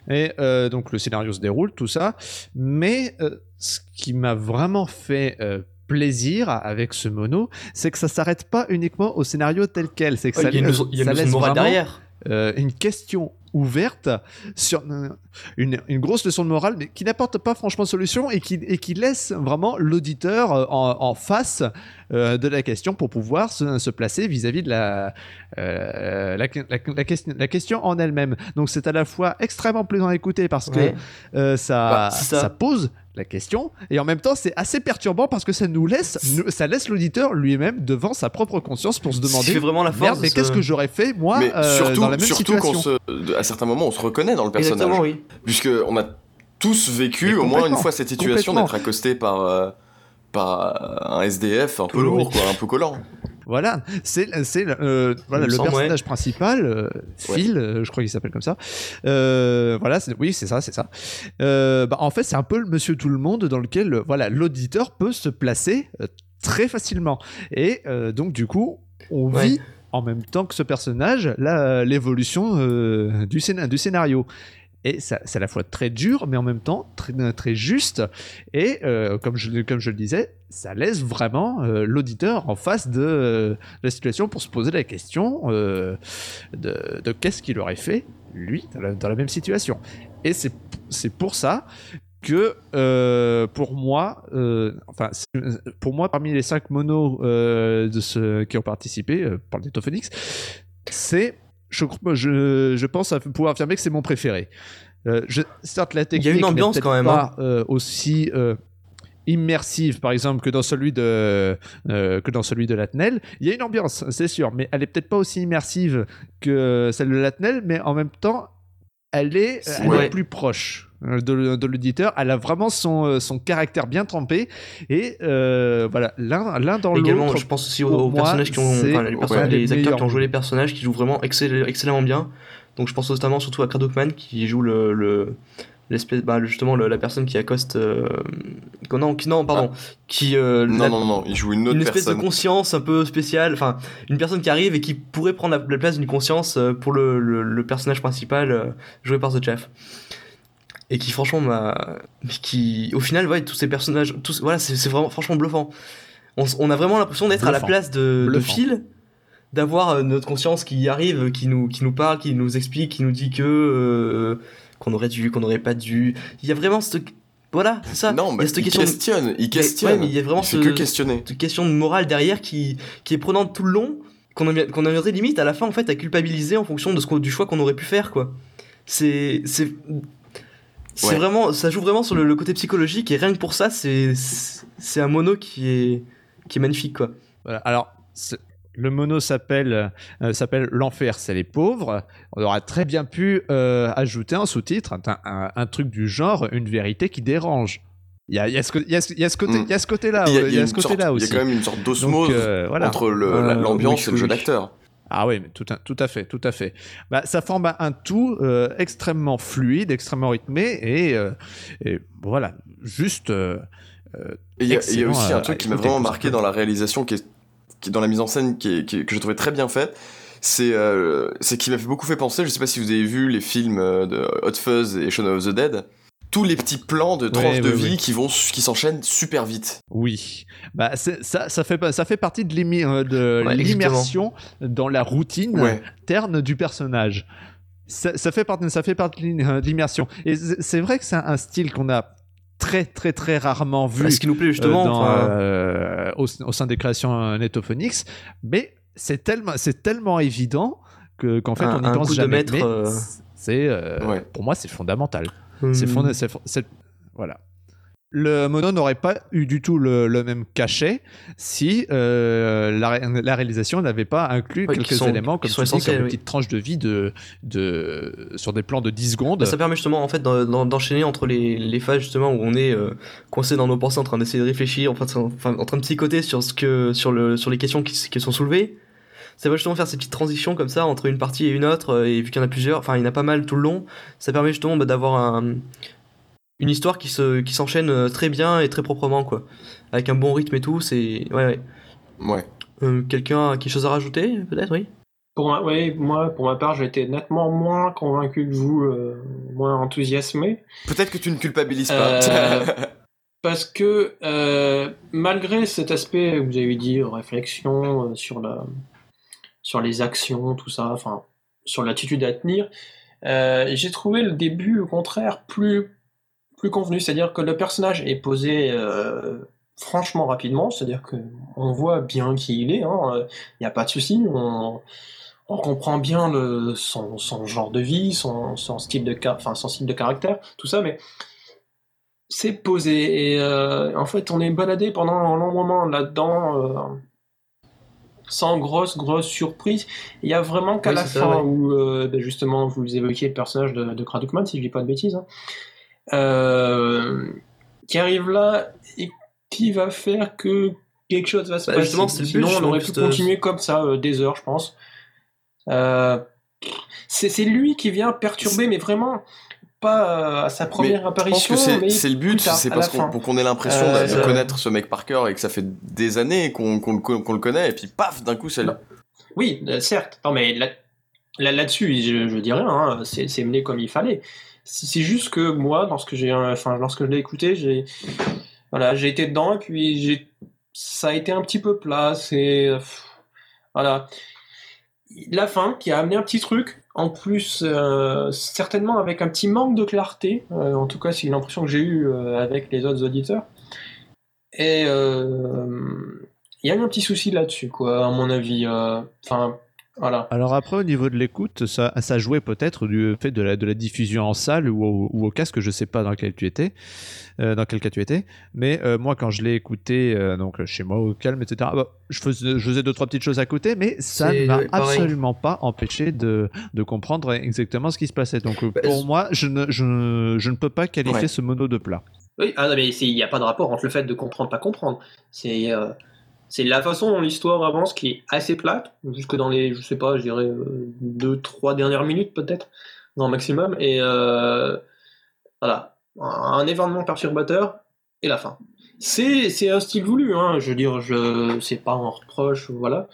Et euh, donc le scénario se déroule, tout ça. Mais euh, ce qui m'a vraiment fait plaisir avec ce mono, c'est que ça s'arrête pas uniquement au scénario tel quel. C'est que ça, y a une, y a laisse vraiment derrière. une question ouverte sur une, une, grosse leçon de morale, mais qui n'apporte pas franchement de solution et qui, et qui laisse vraiment l'auditeur en, en, face euh, de la question pour pouvoir se, se placer vis-à-vis de la, euh, la, la, question, la, question, en elle-même. Donc c'est à la fois extrêmement plaisant à écouter parce que euh, ça, bah, ça. ça pose la question. Et en même temps c'est assez perturbant parce que ça nous laisse ça laisse l'auditeur lui-même devant sa propre conscience pour se demander vraiment la force mais qu'est-ce que j'aurais fait moi surtout, dans la même surtout situation à certains moments on se reconnaît dans le personnage. Oui. puisque on a tous vécu au moins une fois cette situation d'être accosté par euh, par un SDF un peu lourd quoi, un peu collant voilà, c'est euh, voilà, le personnage principal, euh, Phil, euh, je crois qu'il s'appelle comme ça. voilà, oui, c'est ça, c'est ça. Bah, en fait, c'est un peu le Monsieur Tout le Monde dans lequel voilà l'auditeur peut se placer très facilement. Et donc du coup, on vit en même temps que ce personnage l'évolution du, du scénario. Et c'est à la fois très dur, mais en même temps très, très juste. Et euh, comme, je, comme je le disais, ça laisse vraiment euh, l'auditeur en face de, euh, la situation pour se poser la question de, qu'est-ce qu'il aurait fait, lui, dans la, même situation. Et c'est pour ça que pour moi, enfin pour moi parmi les cinq monos de ceux qui ont participé par le Phoenix, c'est je, je, pense pouvoir affirmer que c'est mon préféré. Euh, je, certes, la technique une ambiance quand même, pas hein. euh, aussi euh, immersive, par exemple, que dans celui de que dans celui de Latnel. Il y a une ambiance, c'est sûr, mais elle est peut-être pas aussi immersive que celle de Latnel, mais en même temps, elle est, plus proche de, l'auditeur. Elle a vraiment son, son caractère bien trempé. Et voilà, l'un dans l'autre. Également, je pense aussi aux, personnages qui ont, les, acteurs qui ont joué les personnages qui jouent vraiment excellemment bien. Donc je pense notamment surtout à Kradokman qui joue le, l'espèce bah, justement la personne qui accoste euh, non qui non pardon ah. qui euh, non non non il joue une autre une espèce de conscience un peu spéciale enfin une personne qui arrive et qui pourrait prendre la, place d'une conscience euh, pour le, le, personnage principal joué par The Chef. Et qui franchement m'a qui au final ouais tous ces personnages tous voilà c'est vraiment franchement bluffant. On, on a vraiment l'impression d'être à la place de, de Phil d'avoir notre conscience qui arrive, qui nous, qui nous parle, qui nous explique, qui nous dit que euh, qu'on aurait dû, qu'on n'aurait pas dû. Il y a vraiment cette voilà, c'est ça. Non, mais il, question questionne, il questionne. mais il y a vraiment ce, que questionner. cette question de morale derrière qui, qui est prenante tout le long, qu'on a, qu'on a limite à la fin en fait à culpabiliser en fonction de ce du choix qu'on aurait pu faire quoi. C'est c'est c'est vraiment ça joue vraiment sur le, côté psychologique et rien que pour ça c'est c'est un mono qui est qui est magnifique quoi. Voilà. Alors le mono s'appelle euh, s'appelle l'enfer, c'est les pauvres. On aurait très bien pu euh, ajouter un sous-titre, un, un, truc du genre, une vérité qui dérange. Il y a, y, a ce, y, a, y a ce côté, il y a ce côté-là, il y a, ce côté-là aussi. Il y a quand même une sorte d'osmose euh, voilà. entre l'ambiance et le jeu d'acteur. Ah oui, mais tout, tout, à fait, tout à fait. Bah, ça forme un tout extrêmement fluide, extrêmement rythmé et, et voilà, juste. il y, a aussi un truc qui m'a vraiment marqué dans la réalisation, qui est qui dans la mise en scène qui, que je trouvais très bien faite, c'est euh, c'est qui m'a fait beaucoup fait penser. Je sais pas si vous avez vu les films euh, de Hot Fuzz et Shaun of the Dead. Tous les petits plans de tranches de vie qui vont qui s'enchaînent super vite. Oui, bah ça, ça fait ça fait partie de l'immersion dans la routine terne du personnage. Ça, ça, fait partie ça fait partie de l'immersion. Et c'est vrai que c'est un style qu'on a très très très rarement vu. Ce qui nous plaît justement euh, euh, au, sein des créations euh, Netophonix, mais c'est tellement c'est tellement évident que qu'en fait on y pense jamais. c'est pour moi c'est fondamental. C'est hum. voilà le mono n'aurait pas eu du tout le, même cachet si euh, la, réalisation n'avait pas inclus quelques éléments comme, comme une petite tranche de vie de, de, sur des plans de 10 secondes. Bah, ça permet justement en fait d'enchaîner entre les, les, phases justement où on est euh, coincé dans nos pensées en train d'essayer de réfléchir, en, fait, en train de psychoter sur, ce que, sur, le, sur les questions qui, qui sont soulevées. Ça va justement faire ces petites transitions comme ça entre une partie et une autre, euh, et vu qu'il y en a plusieurs, enfin il y en a pas mal tout le long, ça permet justement bah, d'avoir un, une histoire qui se qui s'enchaîne euh, très bien et très proprement quoi avec un bon rythme et tout c'est ouais ouais ouais euh, quelqu'un a quelque chose à rajouter peut-être oui? Pour moi, moi, pour ma part, j'ai été nettement moins convaincu que vous, euh, moins enthousiasmé. Peut-être que tu ne culpabilises pas. parce que malgré cet aspect, vous avez dit, réflexion sur la, sur les actions, tout ça, enfin, sur l'attitude à tenir, j'ai trouvé le début, au contraire, plus convenu, c'est-à-dire que le personnage est posé euh, franchement rapidement, c'est-à-dire qu'on voit bien qui il est, il hein, n'y a pas de souci, on, comprend bien le, son, genre de vie, son, style de, enfin, son style de caractère, tout ça, mais c'est posé, et euh, en fait on est baladé pendant un long moment là-dedans, euh, sans grosse, grosse surprise. Il y a vraiment qu'à la fin où, ben, justement, vous évoquiez le personnage de, de si je dis pas de bêtises, hein, euh, qui arrive là et qui va faire que quelque chose va se bah, passer. Sinon, on aurait pu continuer comme ça euh, des heures, je pense. Euh, c'est lui qui vient perturber, mais vraiment pas à sa première apparition. Je pense que c'est le but, c'est parce qu'on pour qu'on ait l'impression de connaître ce mec par cœur et que ça fait des années qu'on le connaît, et puis paf, d'un coup, c'est là. Oui, certes. Non, mais là-dessus, là, je, je dis rien, hein. c'est mené comme il fallait. C'est juste que moi, lorsque j'ai, enfin, lorsque je l'ai écouté, j'ai, voilà, j'ai été dedans et puis j'ai, ça a été un petit peu plat. C'est, voilà, la fin qui a amené un petit truc. En plus, euh, certainement avec un petit manque de clarté. Euh, en tout cas, c'est l'impression que j'ai eue euh, avec les autres auditeurs. Et il y a eu un petit souci là-dessus, quoi, à mon avis. Alors après, au niveau de l'écoute, ça, ça jouait peut-être du fait de la, de la diffusion en salle ou au, ou au casque, je sais pas dans quel tu étais, euh, dans quel cas tu étais. Mais euh, moi, quand je l'ai écouté, euh, donc chez moi au calme, etc. Bah, je faisais, je faisais deux trois petites choses à côté, mais ça ne m'a absolument pas empêché de, de, comprendre exactement ce qui se passait. Donc bah, pour moi, je ne, je, je, ne peux pas qualifier ce mono de plat. Oui, ah mais il n'y a pas de rapport entre le fait de comprendre pas comprendre. C'est c'est la façon dont l'histoire avance qui est assez plate, jusque dans les, je sais pas, je dirais euh, deux, trois dernières minutes peut-être, dans maximum, et euh, voilà, un, événement perturbateur et la fin. C'est un style voulu, hein, je veux dire, je c'est pas un reproche, voilà,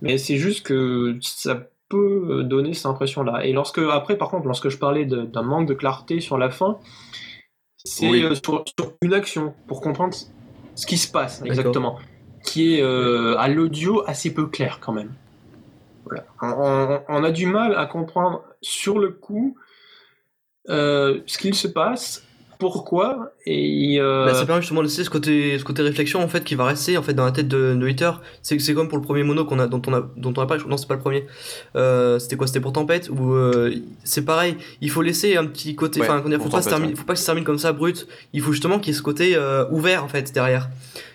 mais c'est juste que ça peut donner cette impression-là. Et lorsque, après, par contre, lorsque je parlais d'un manque de clarté sur la fin, c'est euh, sur, une action pour comprendre ce qui se passe exactement qui est euh, à l'audio assez peu clair quand même. On, a du mal à comprendre sur le coup euh, ce qu'il se passe, pourquoi et euh... bah, ça permet justement de laisser ce côté ce côté réflexion en fait qui va rester en fait dans la tête de, de Hater c'est c'est comme pour le premier mono qu'on a dont on a dont on a pas non c'est pas le premier. Euh, c'était quoi? C'était pour Tempête? Ou euh, c'est pareil. Il faut laisser un petit côté enfin faut pas faut pas que ça se termine comme ça brut. Il faut justement qu'il y ait ce côté ouvert en fait derrière.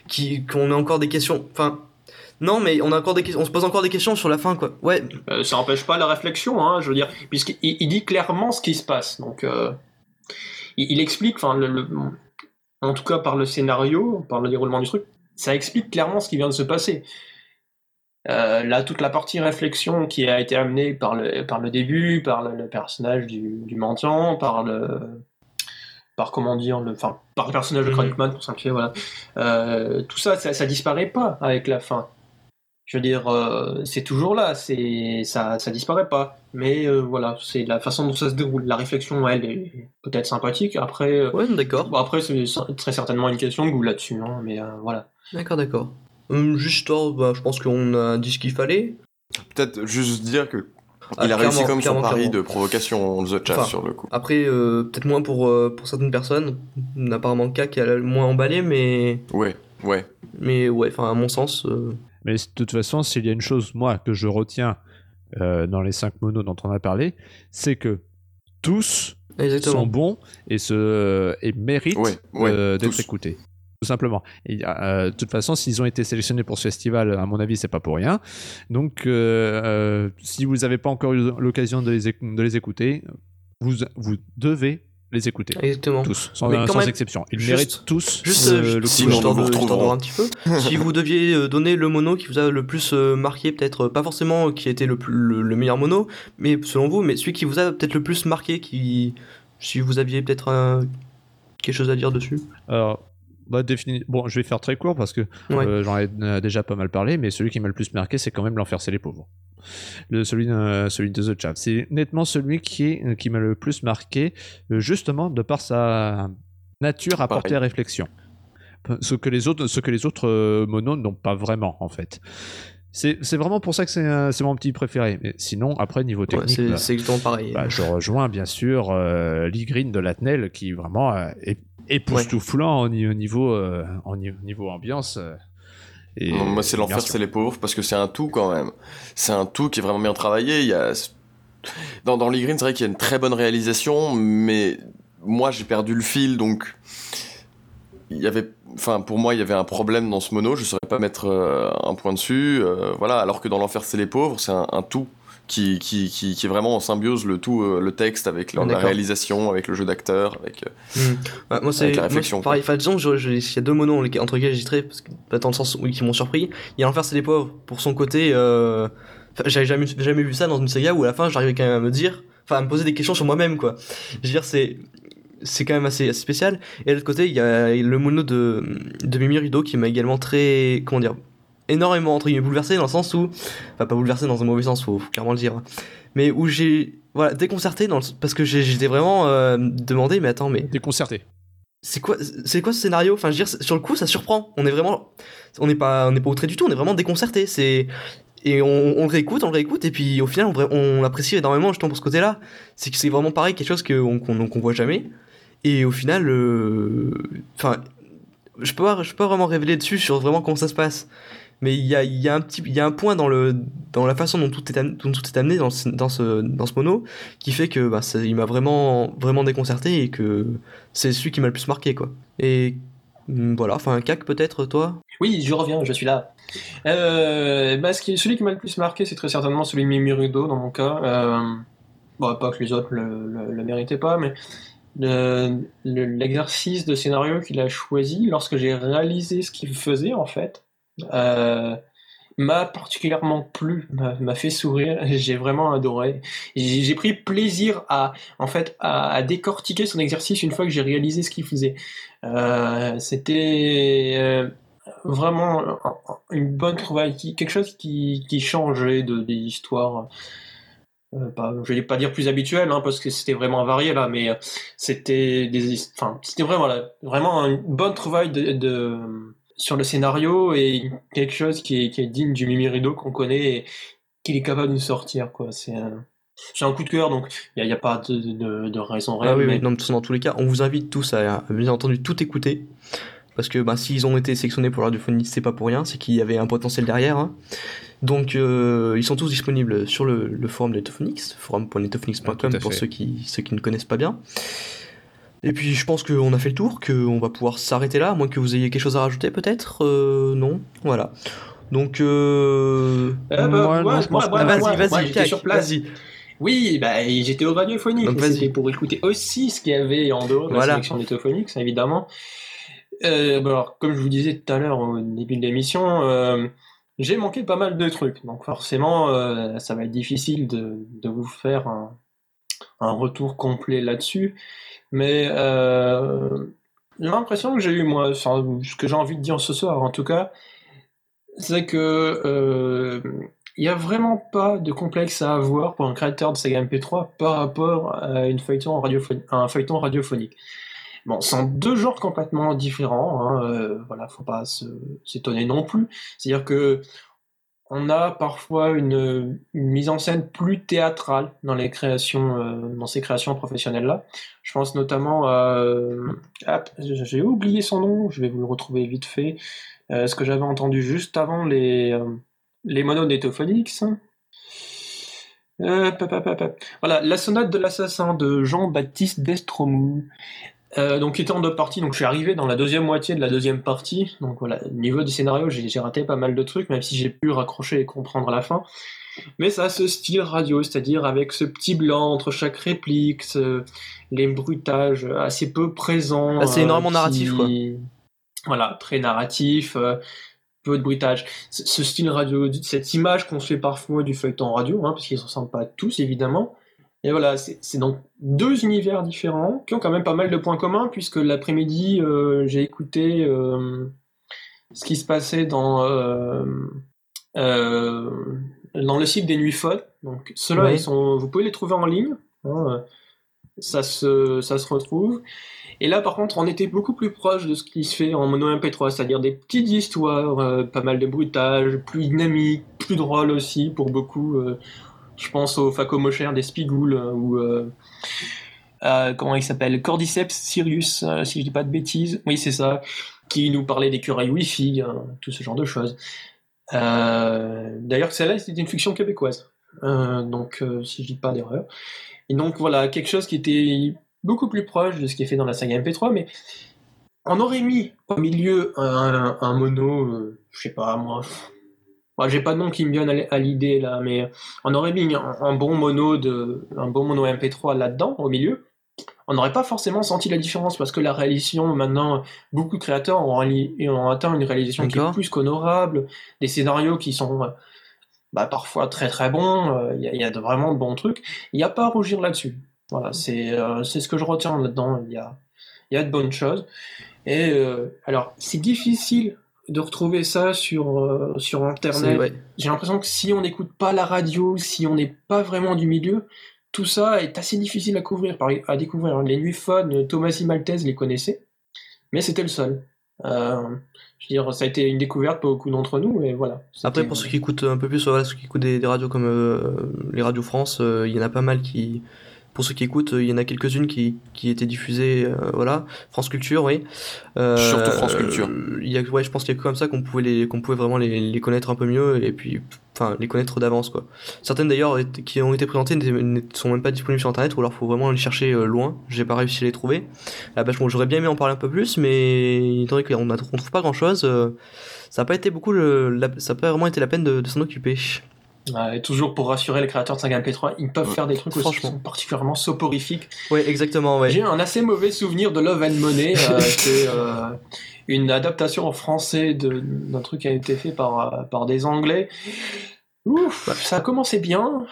Qui qu'on ait encore des questions. Enfin, Non, mais on, a encore des, on se pose encore des questions sur la fin, quoi. Ouais. Euh, ça n'empêche pas la réflexion, hein, je veux dire, puisqu'il il dit clairement ce qui se passe. Donc, euh, il, explique, enfin, le, en tout cas par le scénario, par le déroulement du truc, ça explique clairement ce qui vient de se passer. Euh, là, toute la partie réflexion qui a été amenée par le, par le début, par le, personnage du, du, mendiant, par le. par comment dire, le, enfin, par le personnage de Chronic pour simplifier, voilà. Euh, tout ça, ça, ça, disparaît pas avec la fin. Je veux dire, euh, c'est toujours là, c'est ça, ça disparaît pas. Mais voilà, c'est la façon dont ça se déroule. La réflexion, elle, est peut-être sympathique. Après, ouais, d'accord. Bon, après, c'est très certainement une question de goût là-dessus, hein, mais voilà. D'accord, d'accord. Hum, juste, oh, bah, je pense qu'on a dit ce qu'il fallait. Peut-être juste dire que ah, il a réussi comme son pari de provocation The Chat sur le coup. Après, euh, peut-être moins pour, euh, pour certaines personnes. Apparemment, K qui a le moins emballé, mais. Ouais, ouais. Mais ouais, enfin, à mon sens. Euh, mais de toute façon, s'il y a une chose, moi, que je retiens dans les 5 monos dont on a parlé, c'est que tous sont bons et, se, et méritent d'être écoutés tout simplement. Et, euh, de toute façon, s'ils ont été sélectionnés pour ce festival, à mon avis, c'est pas pour rien. Donc, euh, euh, si vous n'avez pas encore eu l'occasion de les, de les écouter, vous, vous devez les écouter. Exactement. Tous, sans, exception. Ils méritent tous juste, le coup. Sinon, de, vous un petit peu. si vous deviez donner le mono qui vous a le plus marqué, peut-être pas forcément qui été le, le, meilleur mono, mais selon vous, mais celui qui vous a peut-être le plus marqué, qui, si vous aviez peut-être quelque chose à dire dessus. Alors, bah, Bon, je vais faire très court parce que euh, j'en ai euh, déjà pas mal parlé, mais celui qui m'a le plus marqué, c'est quand même l'enfer, c'est les pauvres. Le, celui, celui de The Chat. C'est nettement celui qui, est, euh, qui m'a le plus marqué, justement, de par sa nature à porter à réflexion. Ce que les autres, ce que les autres monos n'ont pas vraiment, en fait. C'est vraiment pour ça que c'est mon petit préféré. Mais sinon, après, niveau technique. Bah, c'est exactement pareil. Bah, je rejoins bien sûr euh, Green de Latnel qui vraiment est époustouflant au niveau, euh, niveau ambiance. Euh, moi, c'est l'enfer, c'est les pauvres, parce que c'est un tout quand même. C'est un tout qui est vraiment bien travaillé. Il y a... Dans, dans Green, c'est vrai qu'il y a une très bonne réalisation, mais moi, j'ai perdu le fil, donc il y avait enfin pour moi il y avait un problème dans ce mono je saurais pas mettre euh, un point dessus voilà alors que dans l'enfer c'est les pauvres c'est un, tout qui, qui, qui, qui, est vraiment en symbiose le tout, euh, le texte avec la, réalisation, avec le jeu d'acteur, avec, euh, hmm. bah, moi, la réflexion. Moi, pareil, enfin, disons, il y a deux monos entre lesquels j'hésiterais, parce que, pas dans le sens oui, qui m'ont surpris. Il y a L'Enfer c'est les pauvres, pour son côté, euh, j'avais jamais, jamais vu ça dans une saga où à la fin j'arrivais quand même à me dire, enfin à me poser des questions sur moi-même, quoi. Je veux dire, c'est c'est quand même assez, assez, spécial. Et de l'autre côté, il y a le mono de, de Mimi Rido qui m'a également très, comment dire, énormément entre guillemets bouleversé dans le sens où enfin pas bouleversé dans un mauvais sens faut, clairement le dire mais où j'ai voilà déconcerté dans parce que j'étais vraiment euh, demandé mais attends mais déconcerté. c'est quoi c'est quoi ce scénario? Enfin je veux dire sur le coup ça surprend. On est vraiment on n'est pas on n'est pas outré du tout on est vraiment déconcerté. C'est et on, on, le réécoute, on le réécoute, et puis au final, on, on l'apprécie énormément justement pour ce côté-là. C'est que c'est vraiment pareil, quelque chose qu'on qu'on voit jamais. Et au final, euh, enfin, je peux pas, je peux pas vraiment révéler dessus sur vraiment comment ça se passe mais il y a, un y a un point dans le dans la façon dont tout est amené, tout est amené dans ce, dans ce dans ce mono qui fait que bah, il m'a vraiment vraiment déconcerté et que c'est celui qui m'a le plus marqué quoi. Et voilà enfin cac peut-être toi? Oui je reviens je suis là. Euh, bah, celui qui m'a le plus marqué c'est très certainement celui de Mimirudo dans mon cas. Euh, bon pas que les autres le, le, méritaient pas mais l'exercice de scénario qu'il a choisi lorsque j'ai réalisé ce qu'il faisait en fait m'a particulièrement plu, m'a fait sourire, j'ai vraiment adoré. J'ai pris plaisir à, en fait, à, décortiquer son exercice une fois que j'ai réalisé ce qu'il faisait. Euh, C'était euh, vraiment une bonne trouvaille, quelque chose qui, qui changeait de, des histoires. Euh, pas, je vais pas dire plus habituel hein, parce que c'était vraiment varié là, mais c'était des, enfin, c'était vraiment, vraiment une bonne trouvaille de, de sur le scénario et quelque chose qui est, qui est digne du Mimi Rideau qu'on connaît et qu'il est capable de sortir. Quoi. C'est, un, c'est un coup de cœur, donc il n'y a, a, pas de, de, de raison réelle. Ah oui, mais... non, dans tous les cas, on vous invite tous à, bien entendu tout écouter. Parce que bah, s'ils ont été sélectionnés pour l'audiophonie, c'est pas pour rien, c'est qu'il y avait un potentiel derrière. Hein. Donc euh, ils sont tous disponibles sur le, le forum de forum.netophonix.com pour ceux qui, ceux qui ne connaissent pas bien. Et puis je pense qu'on a fait le tour, qu'on va pouvoir s'arrêter là, à moins que vous ayez quelque chose à rajouter peut-être euh, Non Voilà. Donc, euh... Moi, je pense moi, vas-y, vas-y, j'étais Cac, sur place. vas-y. Oui, bah, j'étais au radiophonique. Donc, mais vas-y. C'était pour écouter aussi ce qu'il y avait en dehors de la Voilà. sélection nétophonique, ça, évidemment. Euh, bah, alors, comme je vous disais tout à l'heure au début de l'émission, euh, j'ai manqué pas mal de trucs. Donc forcément, euh, ça va être difficile de, de vous faire un, un retour complet là-dessus. Mais euh, l'impression que j'ai eu, moi, ce que j'ai envie de dire ce soir, en tout cas, c'est que euh, il n'y a vraiment pas de complexe à avoir pour un créateur de Sega MP3 par rapport à, une feuilleton à un feuilleton radiophonique. Bon, ce sont deux genres complètement différents, hein, euh, voilà, faut pas s'étonner non plus. C'est-à-dire que on a parfois une, mise en scène plus théâtrale dans les créations, euh, dans ces créations professionnelles-là. Je pense notamment à, euh, j'ai oublié son nom, je vais vous le retrouver vite fait. Euh, ce que j'avais entendu juste avant les, euh, les pap, pap. Voilà, la sonate de l'assassin de Jean-Baptiste Destromou. Euh, donc, était en deux parties. Donc, je suis arrivé dans la deuxième moitié de la deuxième partie. Donc, voilà, au niveau du scénario, j'ai raté pas mal de trucs, même si j'ai pu raccrocher et comprendre à la fin. Mais ça a ce style radio, c'est-à-dire avec ce petit blanc entre chaque réplique, ce- les bruitages assez peu présents. Ah, c'est euh, énormément narratif, quoi. Voilà, très narratif, euh, peu de bruitage. C- Ce style radio, cette image qu'on se fait parfois du feuilleton radio, hein, parce qu'ils ne se ressemblent pas tous, évidemment. Et voilà, c'est donc deux univers différents qui ont quand même pas mal de points communs, puisque l'après-midi, euh, j'ai écouté euh, ce qui se passait dans, euh, dans le site des Nuits Folles. Donc, ceux-là, Ouais. ils sont, vous pouvez les trouver en ligne. hein, ça, se, ça se retrouve. Et là, par contre, on était beaucoup plus proche de ce qui se fait en mono MP3, c'est-à-dire des petites histoires, pas mal de bruitage, plus dynamique, plus drôle aussi pour beaucoup. Euh, je pense au Facomocher des Spigoules euh, ou euh, à- comment il s'appelle Cordyceps Sirius, euh, si je dis pas de bêtises. Oui, c'est ça. Qui nous parlait d'écureuils Wi-Fi, hein, tout ce genre de choses. Euh, D'ailleurs, celle-là, c'était une fiction québécoise. Euh, donc, euh, si je dis pas d'erreur. Et donc, voilà, quelque chose qui était beaucoup plus proche de ce qui est fait dans la saga MP3, mais on aurait mis au milieu un, mono, euh, je sais pas moi, j'ai pas de nom qui me vient à l'idée là, mais on aurait mis un, un bon mono de, un bon mono MP3 là-dedans, au milieu. On n'aurait pas forcément senti la différence parce que la réalisation, maintenant, beaucoup de créateurs ont, atteint une réalisation qui est plus qu'honorable, des scénarios qui sont euh, bah, parfois très très bons, euh, il y, a- il y a de vraiment de bons trucs. Il n'y a pas à rougir là-dessus. Voilà, c'est euh, ce que je retiens là-dedans. Il y a, il y a de bonnes choses. Et euh, alors, c'est difficile de retrouver ça sur, euh, sur Internet. ouais. J'ai l'impression que si on n'écoute pas la radio, si on n'est pas vraiment du milieu, tout ça est assez difficile à couvrir, par- à découvrir. Les Nuits Fun, Thomas Maltese les connaissait, mais c'était le seul. Euh, je veux dire, ça a été une découverte pour beaucoup d'entre nous, et voilà. Après, pour ceux qui écoutent un peu plus, voilà, ceux qui écoutent des, des radios comme euh, les radios France, il y en a pas mal qui. Pour ceux qui écoutent, euh, il y en a quelques-unes qui, qui étaient diffusées, euh, voilà. France Culture, oui. Euh, Surtout France Culture. Il y a, ouais, je pense qu'il y a comme ça qu'on pouvait, les, qu'on pouvait vraiment les, les connaître un peu mieux et puis, enfin, les connaître d'avance, quoi. Certaines d'ailleurs qui ont été présentées ne sont même pas disponibles sur internet ou alors faut vraiment les chercher loin. J'ai pas réussi à les trouver. Là, bah, bon, j'aurais bien aimé en parler un peu plus, mais étant donné qu'on on trouve pas grand chose, ça n'a pas été beaucoup le, la- ça a pas vraiment été la peine de, de s'en occuper. Ouais, et toujours pour rassurer les créateurs de 5 MP3, ils peuvent Ouais, faire des trucs aussi qui franchement. sont particulièrement soporifiques. Ouais, exactement, ouais. J'ai un assez mauvais souvenir de Love and Money, euh, c'est euh, une adaptation en français d'un truc qui a été fait par, euh, par des Anglais. Ouf, ça a commencé bien,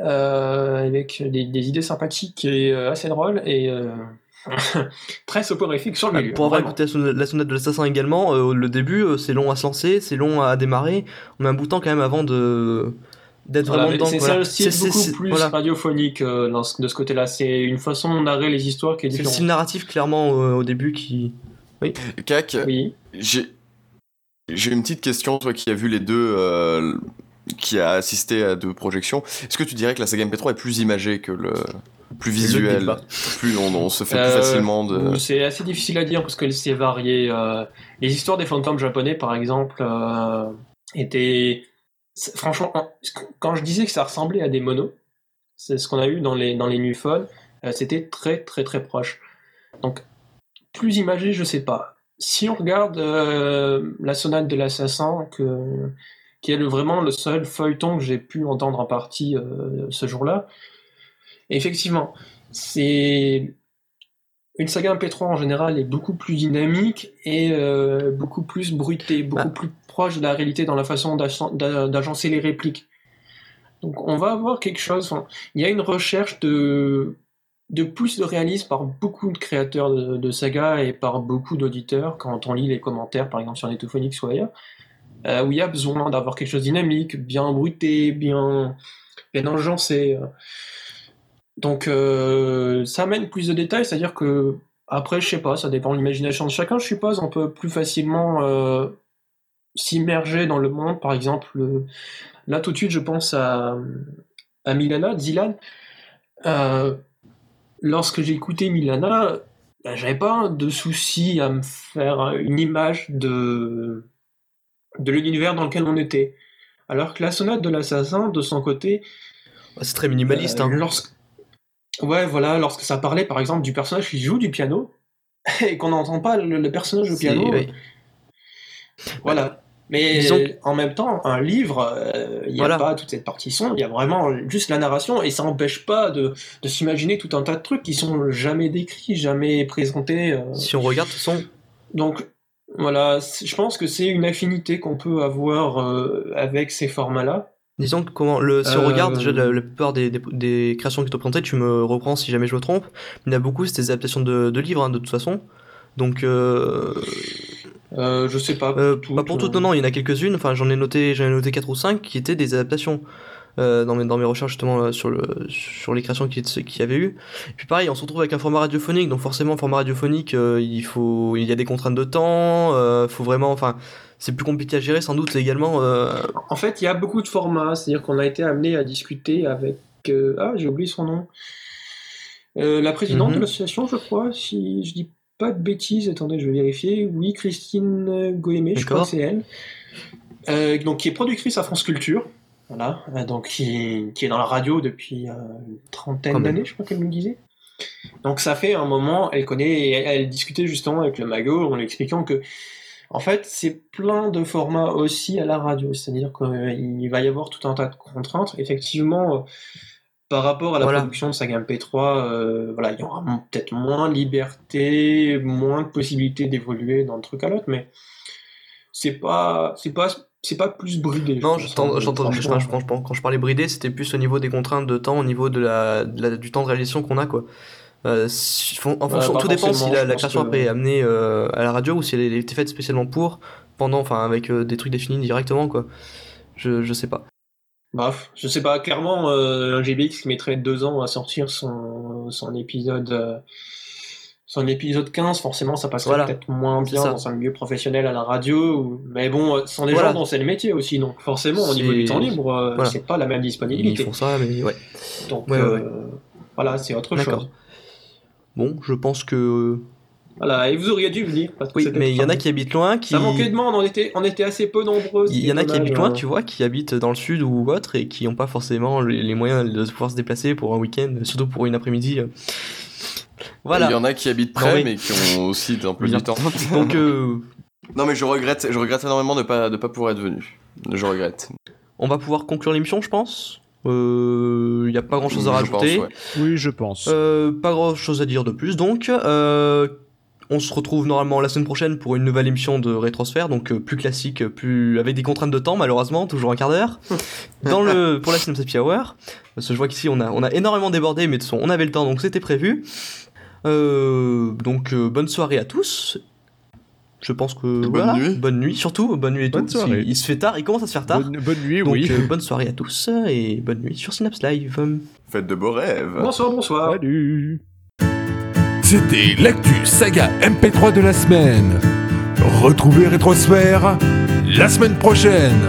euh, avec des, des idées sympathiques et euh, assez drôles, et euh, très soporifiques sur le Ah, milieu. Pour avoir vraiment. écouté la sonate de l'assassin également, euh, le début euh, c'est long à se lancer, c'est long à démarrer. On met un bout de temps quand même avant de d'être Voilà, vraiment dedans. c'est style C'est- beaucoup plus voilà. radiophonique euh, dans ce- de ce côté-là. C'est une façon de narrer les histoires qui est C'est le différente. style narratif clairement euh, au début qui. Cac, Oui. j'ai j'ai une petite question, toi qui as vu les deux, euh, qui a assisté à deux projections. Est-ce que tu dirais que la saga MP3 est plus imagée que le plus visuel, plus on, on se fait Euh, plus facilement de. C'est assez difficile à dire parce que c'est varié. euh, les histoires des fantômes japonais, par exemple, euh, étaient. Franchement, en- quand je disais que ça ressemblait à des monos, c'est ce qu'on a eu dans les, dans les euh, c'était très très très proche. Donc, plus imagé, je sais pas. Si on regarde euh, la sonate de l'assassin, qui est vraiment le seul feuilleton que j'ai pu entendre en partie ce jour-là. Effectivement, c'est une saga MP3 en général est beaucoup plus dynamique et beaucoup plus bruitée, beaucoup bah. plus proche de la réalité dans la façon d'agencer les répliques. Donc on va avoir quelque chose. il y a une recherche de, de plus de réalisme par beaucoup de créateurs de, saga et par beaucoup d'auditeurs quand on lit les commentaires, par exemple sur Netophonics ou ailleurs, euh, où il y a besoin d'avoir quelque chose de dynamique, bien bruité, bien, bien enjancé. Donc euh, ça amène plus de détails, c'est-à-dire que après, je sais pas, ça dépend de l'imagination de chacun, je suppose, on peut plus facilement euh, s'immerger dans le monde, par exemple Là, tout de suite, je pense à, à Milana, Dylan. Euh, lorsque j'ai écouté Milana, ben, j'avais pas de souci à me faire une image de, de l'univers dans lequel on était. Alors que la sonate de l'assassin, de son côté. C'est très minimaliste. Euh, hein. lorsque... Ouais, voilà, lorsque ça parlait par exemple du personnage qui joue du piano, et qu'on n'entend pas le, personnage au piano. Voilà. Mais en même temps, un livre, euh, il n'y a pas toute cette partie son, il y a vraiment juste la narration, et ça n'empêche pas de, s'imaginer tout un tas de trucs qui sont jamais décrits, jamais présentés. Euh. Si on regarde, ce sont... Donc, voilà, je pense que c'est une affinité qu'on peut avoir euh, avec ces formats-là. Disons que comment, le, si on regarde déjà la, plupart des, des, créations qui t'ont présentées, tu me reprends si jamais je me trompe, il y en a beaucoup, c'est des adaptations de, livres, hein, de toute façon. Donc, euh, je sais pas. Euh, pas pour toutes, non, non, il y en a quelques-unes. Enfin, j'en ai noté, j'en ai noté 4 ou 5 qui étaient des adaptations. Euh, dans, mes, dans mes recherches justement sur, le, sur les créations qu'il qui y avait eu. Et puis pareil, on se retrouve avec un format radiophonique, donc forcément, format radiophonique, il, faut, il y a des contraintes de temps, faut vraiment, enfin, c'est plus compliqué à gérer sans doute également. En fait, il y a beaucoup de formats, c'est-à-dire qu'on a été amené à discuter avec. ah, j'ai oublié son nom. la présidente de mhm. l'association, je crois, si je dis pas de bêtises, attendez, je vais vérifier. Oui, Christine Goémé, je crois que c'est elle. Euh, donc, qui est productrice à France Culture. Voilà, euh, donc qui, est dans la radio depuis euh, une trentaine d'années, je crois qu'elle me disait. Donc ça fait un moment, elle connaît, elle, discutait justement avec le Mago en lui expliquant que, en fait, c'est plein de formats aussi à la radio, c'est-à-dire qu'il va y avoir tout un tas de contraintes. Effectivement, par rapport à la production de saga MP3, euh, voilà, il y aura peut-être moins de liberté, moins de possibilités d'évoluer d'un truc à l'autre, mais c'est pas, c'est pas, c'est pas plus bridé. Non, j'entends, franchement, quand je parlais bridé, c'était plus au niveau des contraintes de temps, au niveau de la, du temps de réalisation qu'on a, quoi. Euh, en fonction, tout dépend si la, création après est amenée euh, à la radio ou si elle a été faite spécialement pour, pendant, enfin, avec des trucs définis directement, quoi. Je, je sais pas. Bref, je sais pas, clairement, euh, un GBX qui mettrait deux ans à sortir son, son épisode. Euh, son épisode 15, forcément, ça passerait peut-être moins bien dans un milieu professionnel à la radio. Mais bon, euh, ce sont des gens dont c'est le métier aussi, donc forcément, au niveau du temps libre, c'est pas la même disponibilité. Ils font ça, mais ouais. Donc, voilà, c'est autre chose. Bon, je pense que voilà, et vous auriez dû venir. oui, mais il y en a qui habitent loin. Qui... Ça manquait de monde, on était, on était assez peu nombreux. Il y en a qui habitent loin, tu vois, qui habitent dans le sud ou autre et qui n'ont pas forcément les moyens de pouvoir se déplacer pour un week-end, surtout pour une après-midi. Voilà. Il y en a qui habitent près, mais qui ont aussi un peu du temps. Donc, euh, Non, mais je regrette, je regrette énormément de ne pas, de pas pouvoir être venu. Je regrette. On va pouvoir conclure l'émission, je pense? Il euh, n'y a pas grand chose à rajouter. Oui, je pense. Euh, pas grand chose à dire de plus, donc. Euh, on se retrouve normalement la semaine prochaine pour une nouvelle émission de Rétrosphère, donc euh, plus classique, plus avec des contraintes de temps malheureusement, toujours un quart d'heure. Dans le pour la Cinema Happy Hour, parce que je vois qu'ici on a on a énormément débordé, mais de toute façon on avait le temps donc c'était prévu. Euh, donc euh, bonne soirée à tous. Je pense que bonne nuit. Bonne nuit surtout, bonne nuit et tout. Il, se fait tard, il commence à se faire tard. Bonne, nuit, oui. bonne soirée à tous et bonne nuit sur Synapse Live. Faites de beaux rêves. Bonsoir, bonsoir. Salut. C'était l'actu saga MP3 de la semaine. Retrouvez Rétrosphère la semaine prochaine.